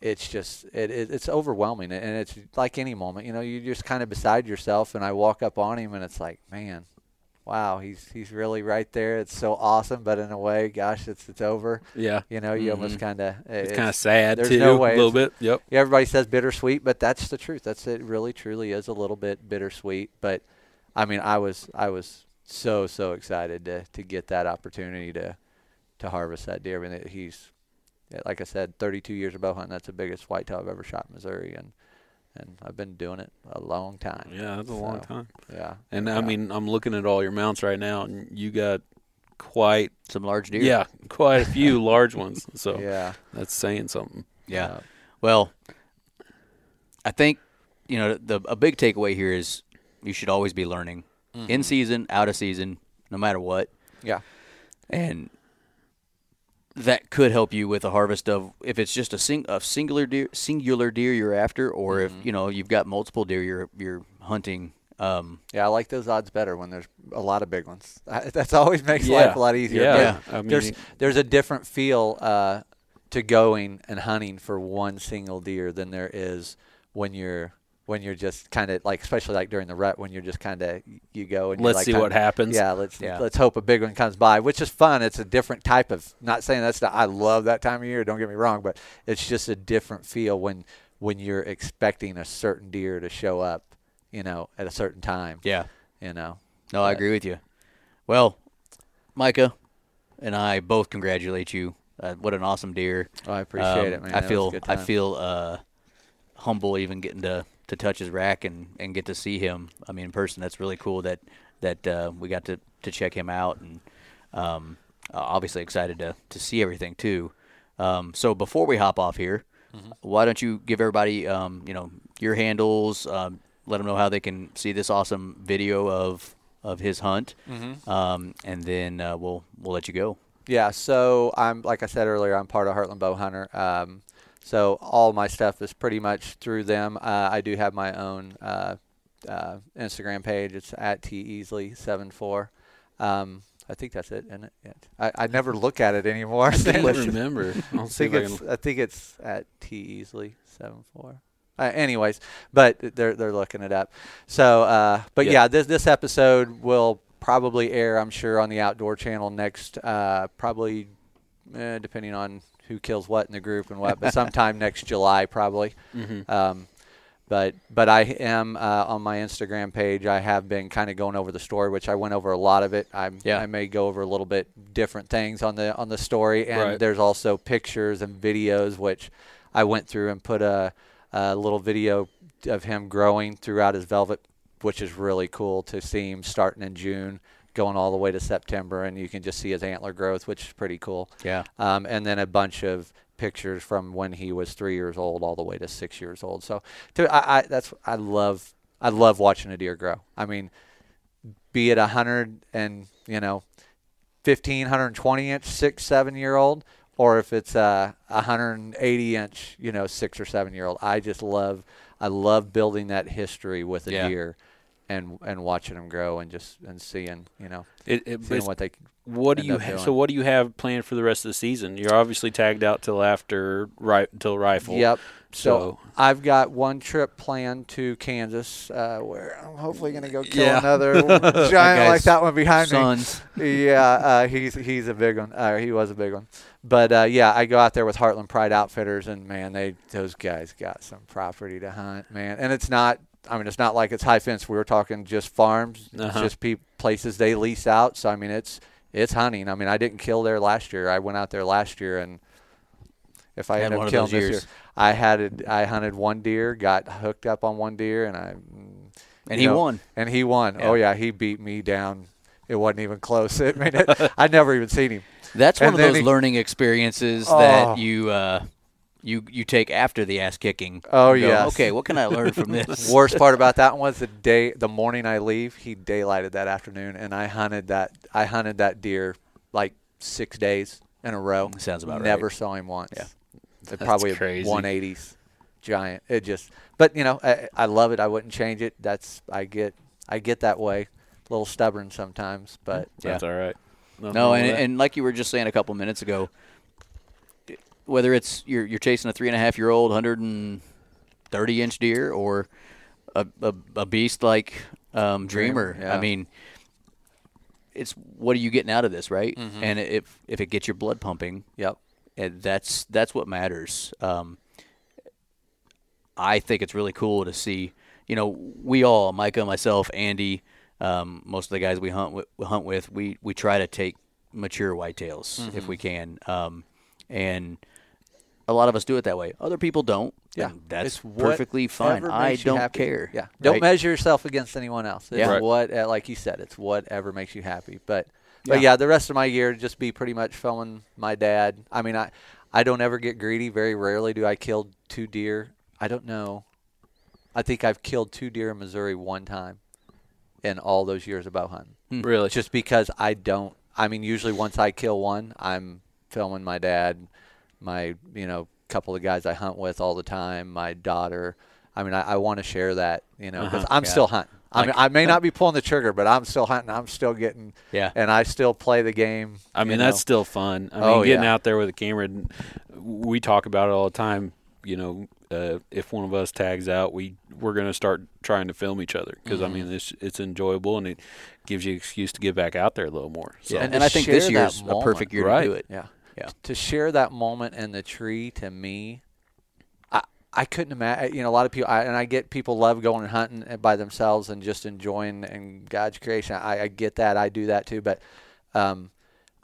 it's just it, it it's overwhelming and it's like any moment you know you're just kind of beside yourself and i walk up on him and it's like man wow he's he's really right there it's so awesome but in a way gosh it's it's over Yeah. you know you Mhm. almost kind of It's, kind of sad, there's too, no way a little bit. Yep. yeah, everybody says bittersweet, but that's the truth. That's it. Really, truly is a little bit bittersweet. But I mean, I was I was so so excited to to get that opportunity to to harvest that deer. I mean, he's like I said, 32 years of bow hunting. That's the biggest whitetail I've ever shot in Missouri, and and I've been doing it a long time. Yeah, that's a long time. Yeah, And yeah. I mean, I'm looking at all your mounts right now, and you got quite, Some large deer. yeah, quite a few [laughs] large ones. So yeah, that's saying something. Yeah. Well, I think you know the a big takeaway here is you should always be learning in mm-hmm. season, out of season, no matter what, yeah, and that could help you with a harvest of if it's just a sing a singular deer singular deer you're after, or if you know you've got multiple deer you're you're hunting. Um, yeah. I like those odds better when there's a lot of big ones. [laughs] That's always makes Yeah. life a lot easier. Yeah. But I mean, there's there's a different feel uh, to going and hunting for one single deer than there is when you're when you're just kind of like, especially like during the rut, when you're just kind of you go and Let's like see what happens. Yeah, let's Yeah. let's hope a big one comes by, which is fun. It's a different type of. Not saying that's not. I love that time of year. Don't get me wrong, but it's just a different feel when when you're expecting a certain deer to show up, you know, at a certain time. Yeah. You know. No, I agree with you. Well, Micah and I both congratulate you. Uh, what an awesome deer. Oh, I appreciate Um, it, man. I That feel I feel uh, humble even getting to, to touch his rack and, and get to see him. I mean, in person, that's really cool that that uh, we got to, to check him out and um, uh, obviously excited to, to see everything too. Um, so before we hop off here, Mm-hmm. why don't you give everybody um, you know your handles? Um, let them know how they can see this awesome video of of his hunt, Mm-hmm. um, and then uh, we'll we'll let you go. Yeah, so I'm like I said earlier, I'm part of Heartland Bowhunter. So all my stuff is pretty much through them. Uh, I do have my own uh, uh, Instagram page. It's at t easily seven four. Um, I think that's it, isn't it? Yeah. I, I never look at it anymore. I don't [laughs] remember. I think it's I think it's at T easily seven four. Uh, anyways, but they're they're looking it up. So, uh, but Yeah. yeah. this this episode will probably air, I'm sure, on the Outdoor Channel next, uh, probably eh, depending on who kills what in the group and what, but [laughs] sometime next July probably. Mhm. Um, but but I am uh, on my Instagram page. I have been kind of going over the story, which I went over a lot of it. I Yeah. I may go over a little bit different things on the on the story, and Right. there's also pictures and videos, which I went through and put a, a little video of him growing throughout his velvet, which is really cool to see him starting in June, going all the way to September, and you can just see his antler growth, which is pretty cool Yeah. um, and then a bunch of pictures from when he was three years old all the way to six years old. So, to, I, I that's I love I love watching a deer grow. I mean, be it a hundred and you know, 15, 120 inch six seven year old, or if it's a 180 inch you know six or seven year old. I just love I love building that history with a Yeah. deer. And, and watching them grow and just and seeing you know It, it, seeing what they what do you ha- so what do you have planned for the rest of the season? You're obviously tagged out till after right until rifle. Yep. So, So- I've got one trip planned to Kansas, uh, where I'm hopefully going to go kill Yeah. another [laughs] giant like that one behind Sons. me. Yeah, uh, he's he's a big one. Uh, he was a big one. But uh, yeah, I go out there with Heartland Pride Outfitters, and man, they those guys got some property to hunt, man. And it's not. I mean, it's not like it's high fence. We were talking just farms, Uh-huh. just pe- places they lease out. So I mean, it's it's hunting. I mean, I didn't kill there last year. I went out there last year, and if I Had end up killing this year, I had it, I hunted one deer, got hooked up on one deer, and I mm, And he know, won. And he won. Yeah. Oh yeah, he beat me down. It wasn't even close. [laughs] I mean, it, I'd never even seen him. That's one of those he- learning experiences Oh. that you uh, you you take after the ass kicking. Oh, yeah. Okay, what can I learn from [laughs] this? Worst part about that one was the day, the morning I leave, he daylighted that afternoon, and I hunted that. I hunted that deer like six days in a row. Sounds about right. Never saw him once. Yeah. It probably crazy. 180s, giant. It just, but you know, I, I love it. I wouldn't change it. That's I get, I get that way. A little stubborn sometimes, but That's all right. Nothing No, and, and like you were just saying a couple minutes ago, whether it's you're you're chasing a three and a half year old hundred and thirty inch deer or a, a, a beast like um, Dreamer, Dreamer, yeah. I mean, it's what are you getting out of this, right? Mhm. And if if it gets your blood pumping, yep. and that's that's what matters. Um, I think it's really cool to see. You know, we all, Micah, myself, Andy, um, most of the guys we hunt with, we hunt with, we we try to take mature whitetails if we can, um, and a lot of us do it that way. Other people don't. Yeah, and that's It's perfectly fine. I don't happy. care. Yeah, don't right? measure yourself against anyone else. It's Yeah. Right. what, uh, like you said, it's whatever makes you happy. But, but Yeah. yeah, the rest of my year just be pretty much filming my dad. I mean, I, I don't ever get greedy. Very rarely do I kill two deer. I don't know. I think I've killed two deer in Missouri one time, in all those years of bow hunting. really, Just because I don't. I mean, usually once I kill one, I'm filming my dad, my you know couple of guys I hunt with all the time, my daughter. I mean, I, I want to share that, you know, because Uh-huh, I'm yeah. still hunting. I mean, I may [laughs] not be pulling the trigger, but I'm still hunting. I'm still getting, Yeah. and I still play the game. I mean, you that's still fun. I mean, Oh, getting yeah. out there with a camera, and we talk about it all the time. You know, uh, if one of us tags out, we we're gonna start trying to film each other because Mm-hmm. I mean it's it's enjoyable and it gives you an excuse to get back out there a little more. So Yeah, And and, I think this share year's a perfect year Right. to do it. Yeah. Yeah. To share that moment in the tree to me, I I couldn't imagine. You know, a lot of people, I, and I get people love going and hunting by themselves and just enjoying and God's creation. I, I get that. I do that too. But um,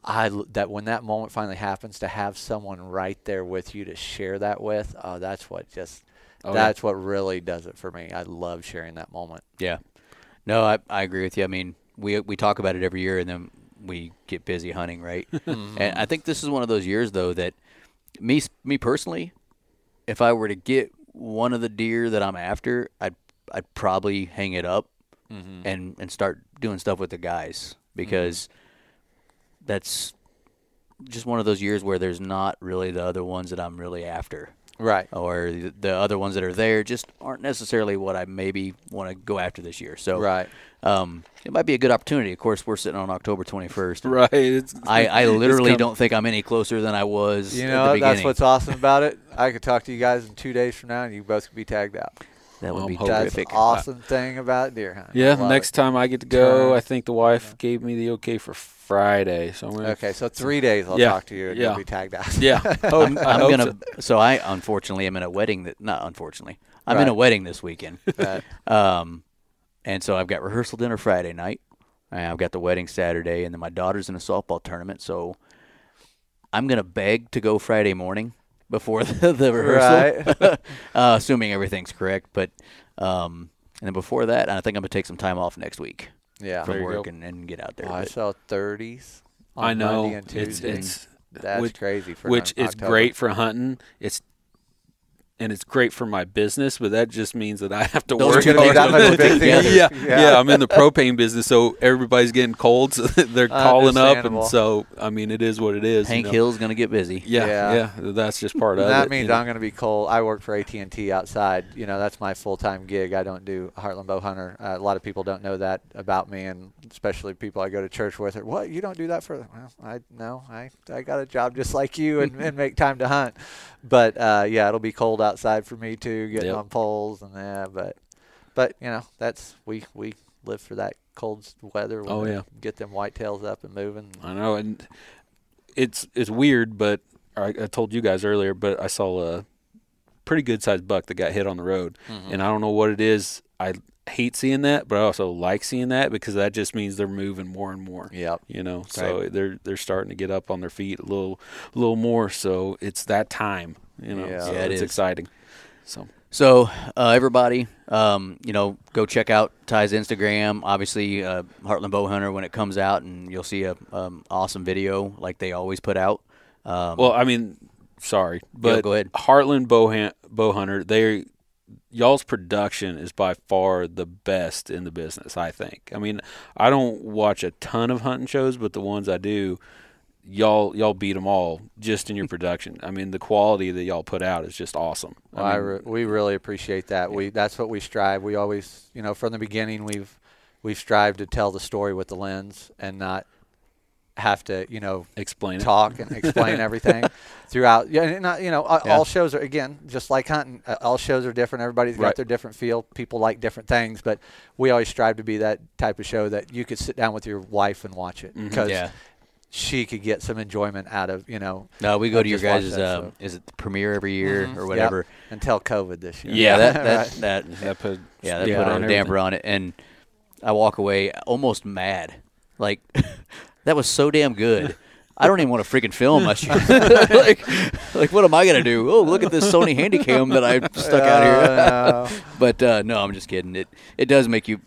I that when that moment finally happens, to have someone right there with you to share that with, oh, that's what just. Oh, yeah. that's what really does it for me. I love sharing that moment. Yeah. No, I, I agree with you. I mean, we we talk about it every year, and then we get busy hunting, right? Mm-hmm. [laughs] And I think this is one of those years, though, that me me personally, if I were to get one of the deer that I'm after, I'd I'd probably hang it up Mm-hmm. and and start doing stuff with the guys because that's just one of those years where there's not really the other ones that I'm really after Right. or the the other ones that are there just aren't necessarily what I maybe want to go after this year. So Right. um, it might be a good opportunity. Of course, we're sitting on October 21st. [laughs] right. It's, I, I literally don't think I'm any closer than I was You at know, the beginning. that's what's awesome about it. I could talk to you guys in two days from now, and you both could be tagged out. That would Well, be I'm That's terrific. the awesome thing about deer hunting. Yeah, next it. time I get to go, Turn. I think the wife gave me the okay for Friday. So I'm gonna, Okay, so three days I'll Yeah, talk to you and yeah. you'll be tagged out. Yeah, [laughs] Oh, I'm, I I'm hope gonna. so. [laughs] So. I unfortunately am in a wedding that not unfortunately I'm in a wedding this weekend. [laughs] Right. Um, and so I've got rehearsal dinner Friday night. and I've got the wedding Saturday, and then my daughter's in a softball tournament. So I'm gonna beg to go Friday morning before [laughs] the, the rehearsal, Right. [laughs] uh, assuming everything's correct. But um, and then before that, I think I'm gonna take some time off next week Yeah. from work and, and get out there. Oh, I saw 30s on I know Monday and it's Tuesday. it's That's which- crazy for which an is October. great for hunting. It's and it's great for my business, but that just means that I have to Those work. two You're gonna be things that don't much go busier. yeah, yeah, I'm in the propane business, so everybody's getting cold, so [laughs] they're calling up, and so I mean, it is what it is. you Hank know. Hill's gonna get busy. Yeah, Yeah. yeah, that's just part of And that it. means you know. I'm going to be cold. I work for AT and T outside. You know, that's my full time gig. I don't do Heartland Bowhunter. Uh, a lot of people don't know that about me, and especially people I go to church with. Are, what you don't do that for? Well, I no, I I got a job just like you, and, and make time to hunt. But uh, yeah, it'll be cold outside for me too, getting Yep. on poles and that. But but you know, that's we we live for that cold weather. Oh, yeah. get them whitetails up and moving. I know, and it's it's weird, but I, I told you guys earlier, but I saw a pretty good sized buck that got hit on the road, Mm-hmm. and I don't know what it is. I hate seeing that, but I also like seeing that because that just means they're moving more and more. Yeah, You know, so they're they're starting to get up on their feet a little a little more. So it's that time. You know, Yeah. so Yeah, it it's is. exciting. So So, uh, everybody, um, you know, go check out Ty's Instagram. Obviously, uh, Heartland Bowhunter when it comes out, and you'll see a um, awesome video like they always put out. Um, Well, I mean, sorry, but go ahead. Heartland Bow, Bow Hunter, they y'all's production is by far the best in the business. I think. I mean, I don't watch a ton of hunting shows, but the ones I do, y'all y'all beat them all just in your production. I mean, the quality that y'all put out is just awesome. Well, I mean, re- we really appreciate that. We that's what we strive. We always, you know, from the beginning, we've we've strived to tell the story with the lens and not have to, you know, explain it. talk and explain [laughs] everything throughout. Yeah, and not, you know, a- Yeah. all shows are again just like hunting. uh, All shows are different. Everybody's got Right. their different feel. People like different things, but we always strive to be that type of show that you could sit down with your wife and watch it because yeah. she could get some enjoyment out of, you know, No, we go to your guys' that um, show. is it the premiere every year Mhm. or Yep. whatever? until COVID this year. Yeah, that [laughs] that Right. that That put yeah, that yeah, put a damper on it, and I walk away almost mad. Like [laughs] that was so damn good. I don't even want to freaking film much. [laughs] [laughs] like, like what am I gonna do? Oh, look at this Sony Handycam that I stuck out here. Uh, [laughs] but uh, no, I'm just kidding. It it does make you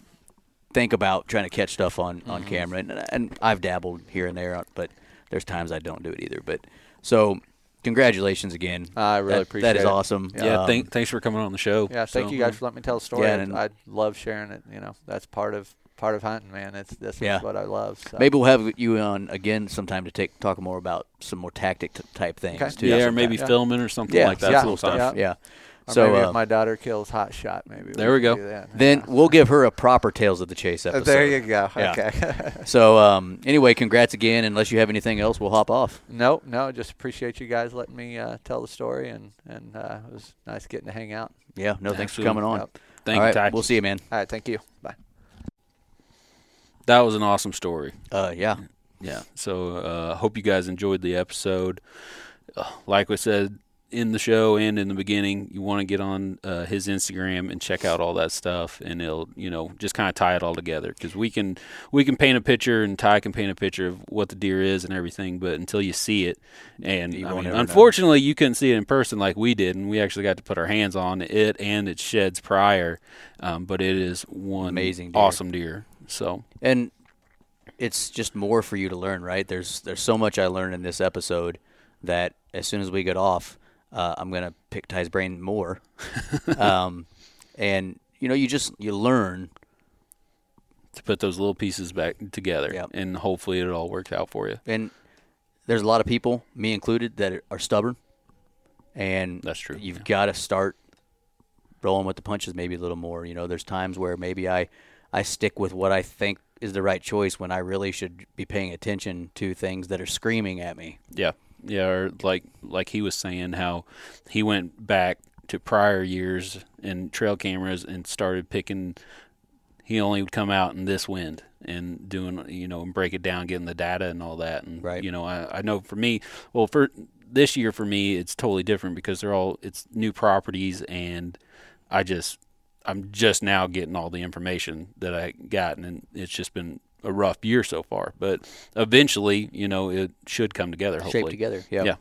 think about trying to catch stuff on, on Mm-hmm. camera, and, and I've dabbled here and there, but there's times I don't do it either. But so, congratulations again. I really That- appreciate that is it. awesome. Yeah, Um, thank, thanks for coming on the show. Yeah, thank So, you guys for letting me tell the story. Yeah, I- and- I love sharing it. You know, that's part of part of hunting, man. It's this Yeah. is what I love. So. Maybe we'll have you on again sometime to take talk more about some more tactic t- type things Okay. too. Yeah, or maybe Yeah. filming or something yeah, like that. yeah, little stuff. stuff. Yeah. Or So maybe uh, if my daughter kills hot shot, maybe There we could go. that. then Yeah. we'll give her a proper Tales of the Chase Uh, episode. there you go. Yeah. Okay. [laughs] So um, anyway, congrats again. Unless you have anything else, we'll hop off. no, no, just appreciate you guys letting me uh, tell the story, and and uh, it was nice getting to hang out. Yeah, no, thanks for coming on. Yep. Thank All you, right, Ty. we'll see you, man. All right, thank you. That was an awesome story. Uh, yeah. Yeah. So uh, hope you guys enjoyed the episode. Uh, like we said in the show and in the beginning, you want to get on uh, his Instagram and check out all that stuff, and it'll you know just kind of tie it all together because we can we can paint a picture and Ty can paint a picture of what the deer is and everything, but until you see it, and I mean, ever know. unfortunately, you couldn't see it in person like we did, and we actually got to put our hands on it and its sheds prior. Um, but it is one Amazing deer. awesome deer. So and it's just more for you to learn, right? There's there's so much I learned in this episode that as soon as we get off, uh, I'm gonna pick Ty's brain more, [laughs] um, and you know, you just you learn. to put those little pieces back together, Yep. and hopefully it all works out for you. And there's a lot of people, me included, that are stubborn, and That's true, You've yeah. got to start rolling with the punches maybe a little more. You know, there's times where maybe I I stick with what I think is the right choice when I really should be paying attention to things that are screaming at me. Yeah, yeah. Or like like he was saying how he went back to prior years and trail cameras and started picking. He only would come out in this wind and doing you know and break it down, getting the data and all that. And Right. you know, I, I know for me, well, for this year for me, it's totally different because they're all it's new properties and I just I'm just now getting all the information that I got, and it's just been a rough year so far. But eventually, you know, it should come together. Hopefully, Shape together. Yeah. Yeah.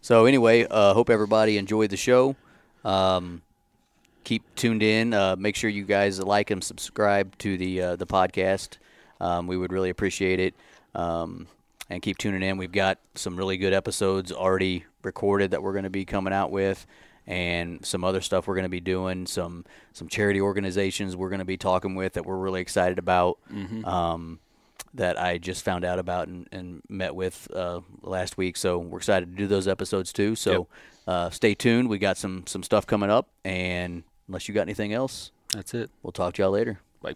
So anyway, uh, hope everybody enjoyed the show. Um, keep tuned in. Uh, make sure you guys like and subscribe to the uh, the podcast. Um, we would really appreciate it. Um, and keep tuning in. We've got some really good episodes already recorded that we're going to be coming out with, and some other stuff we're going to be doing. Some some charity organizations we're going to be talking with that we're really excited about. Um, that I just found out about and, and met with uh, last week. So we're excited to do those episodes too. So uh, stay tuned. We got some some stuff coming up, and unless you got anything else, That's it. we'll talk to y'all later. Bye.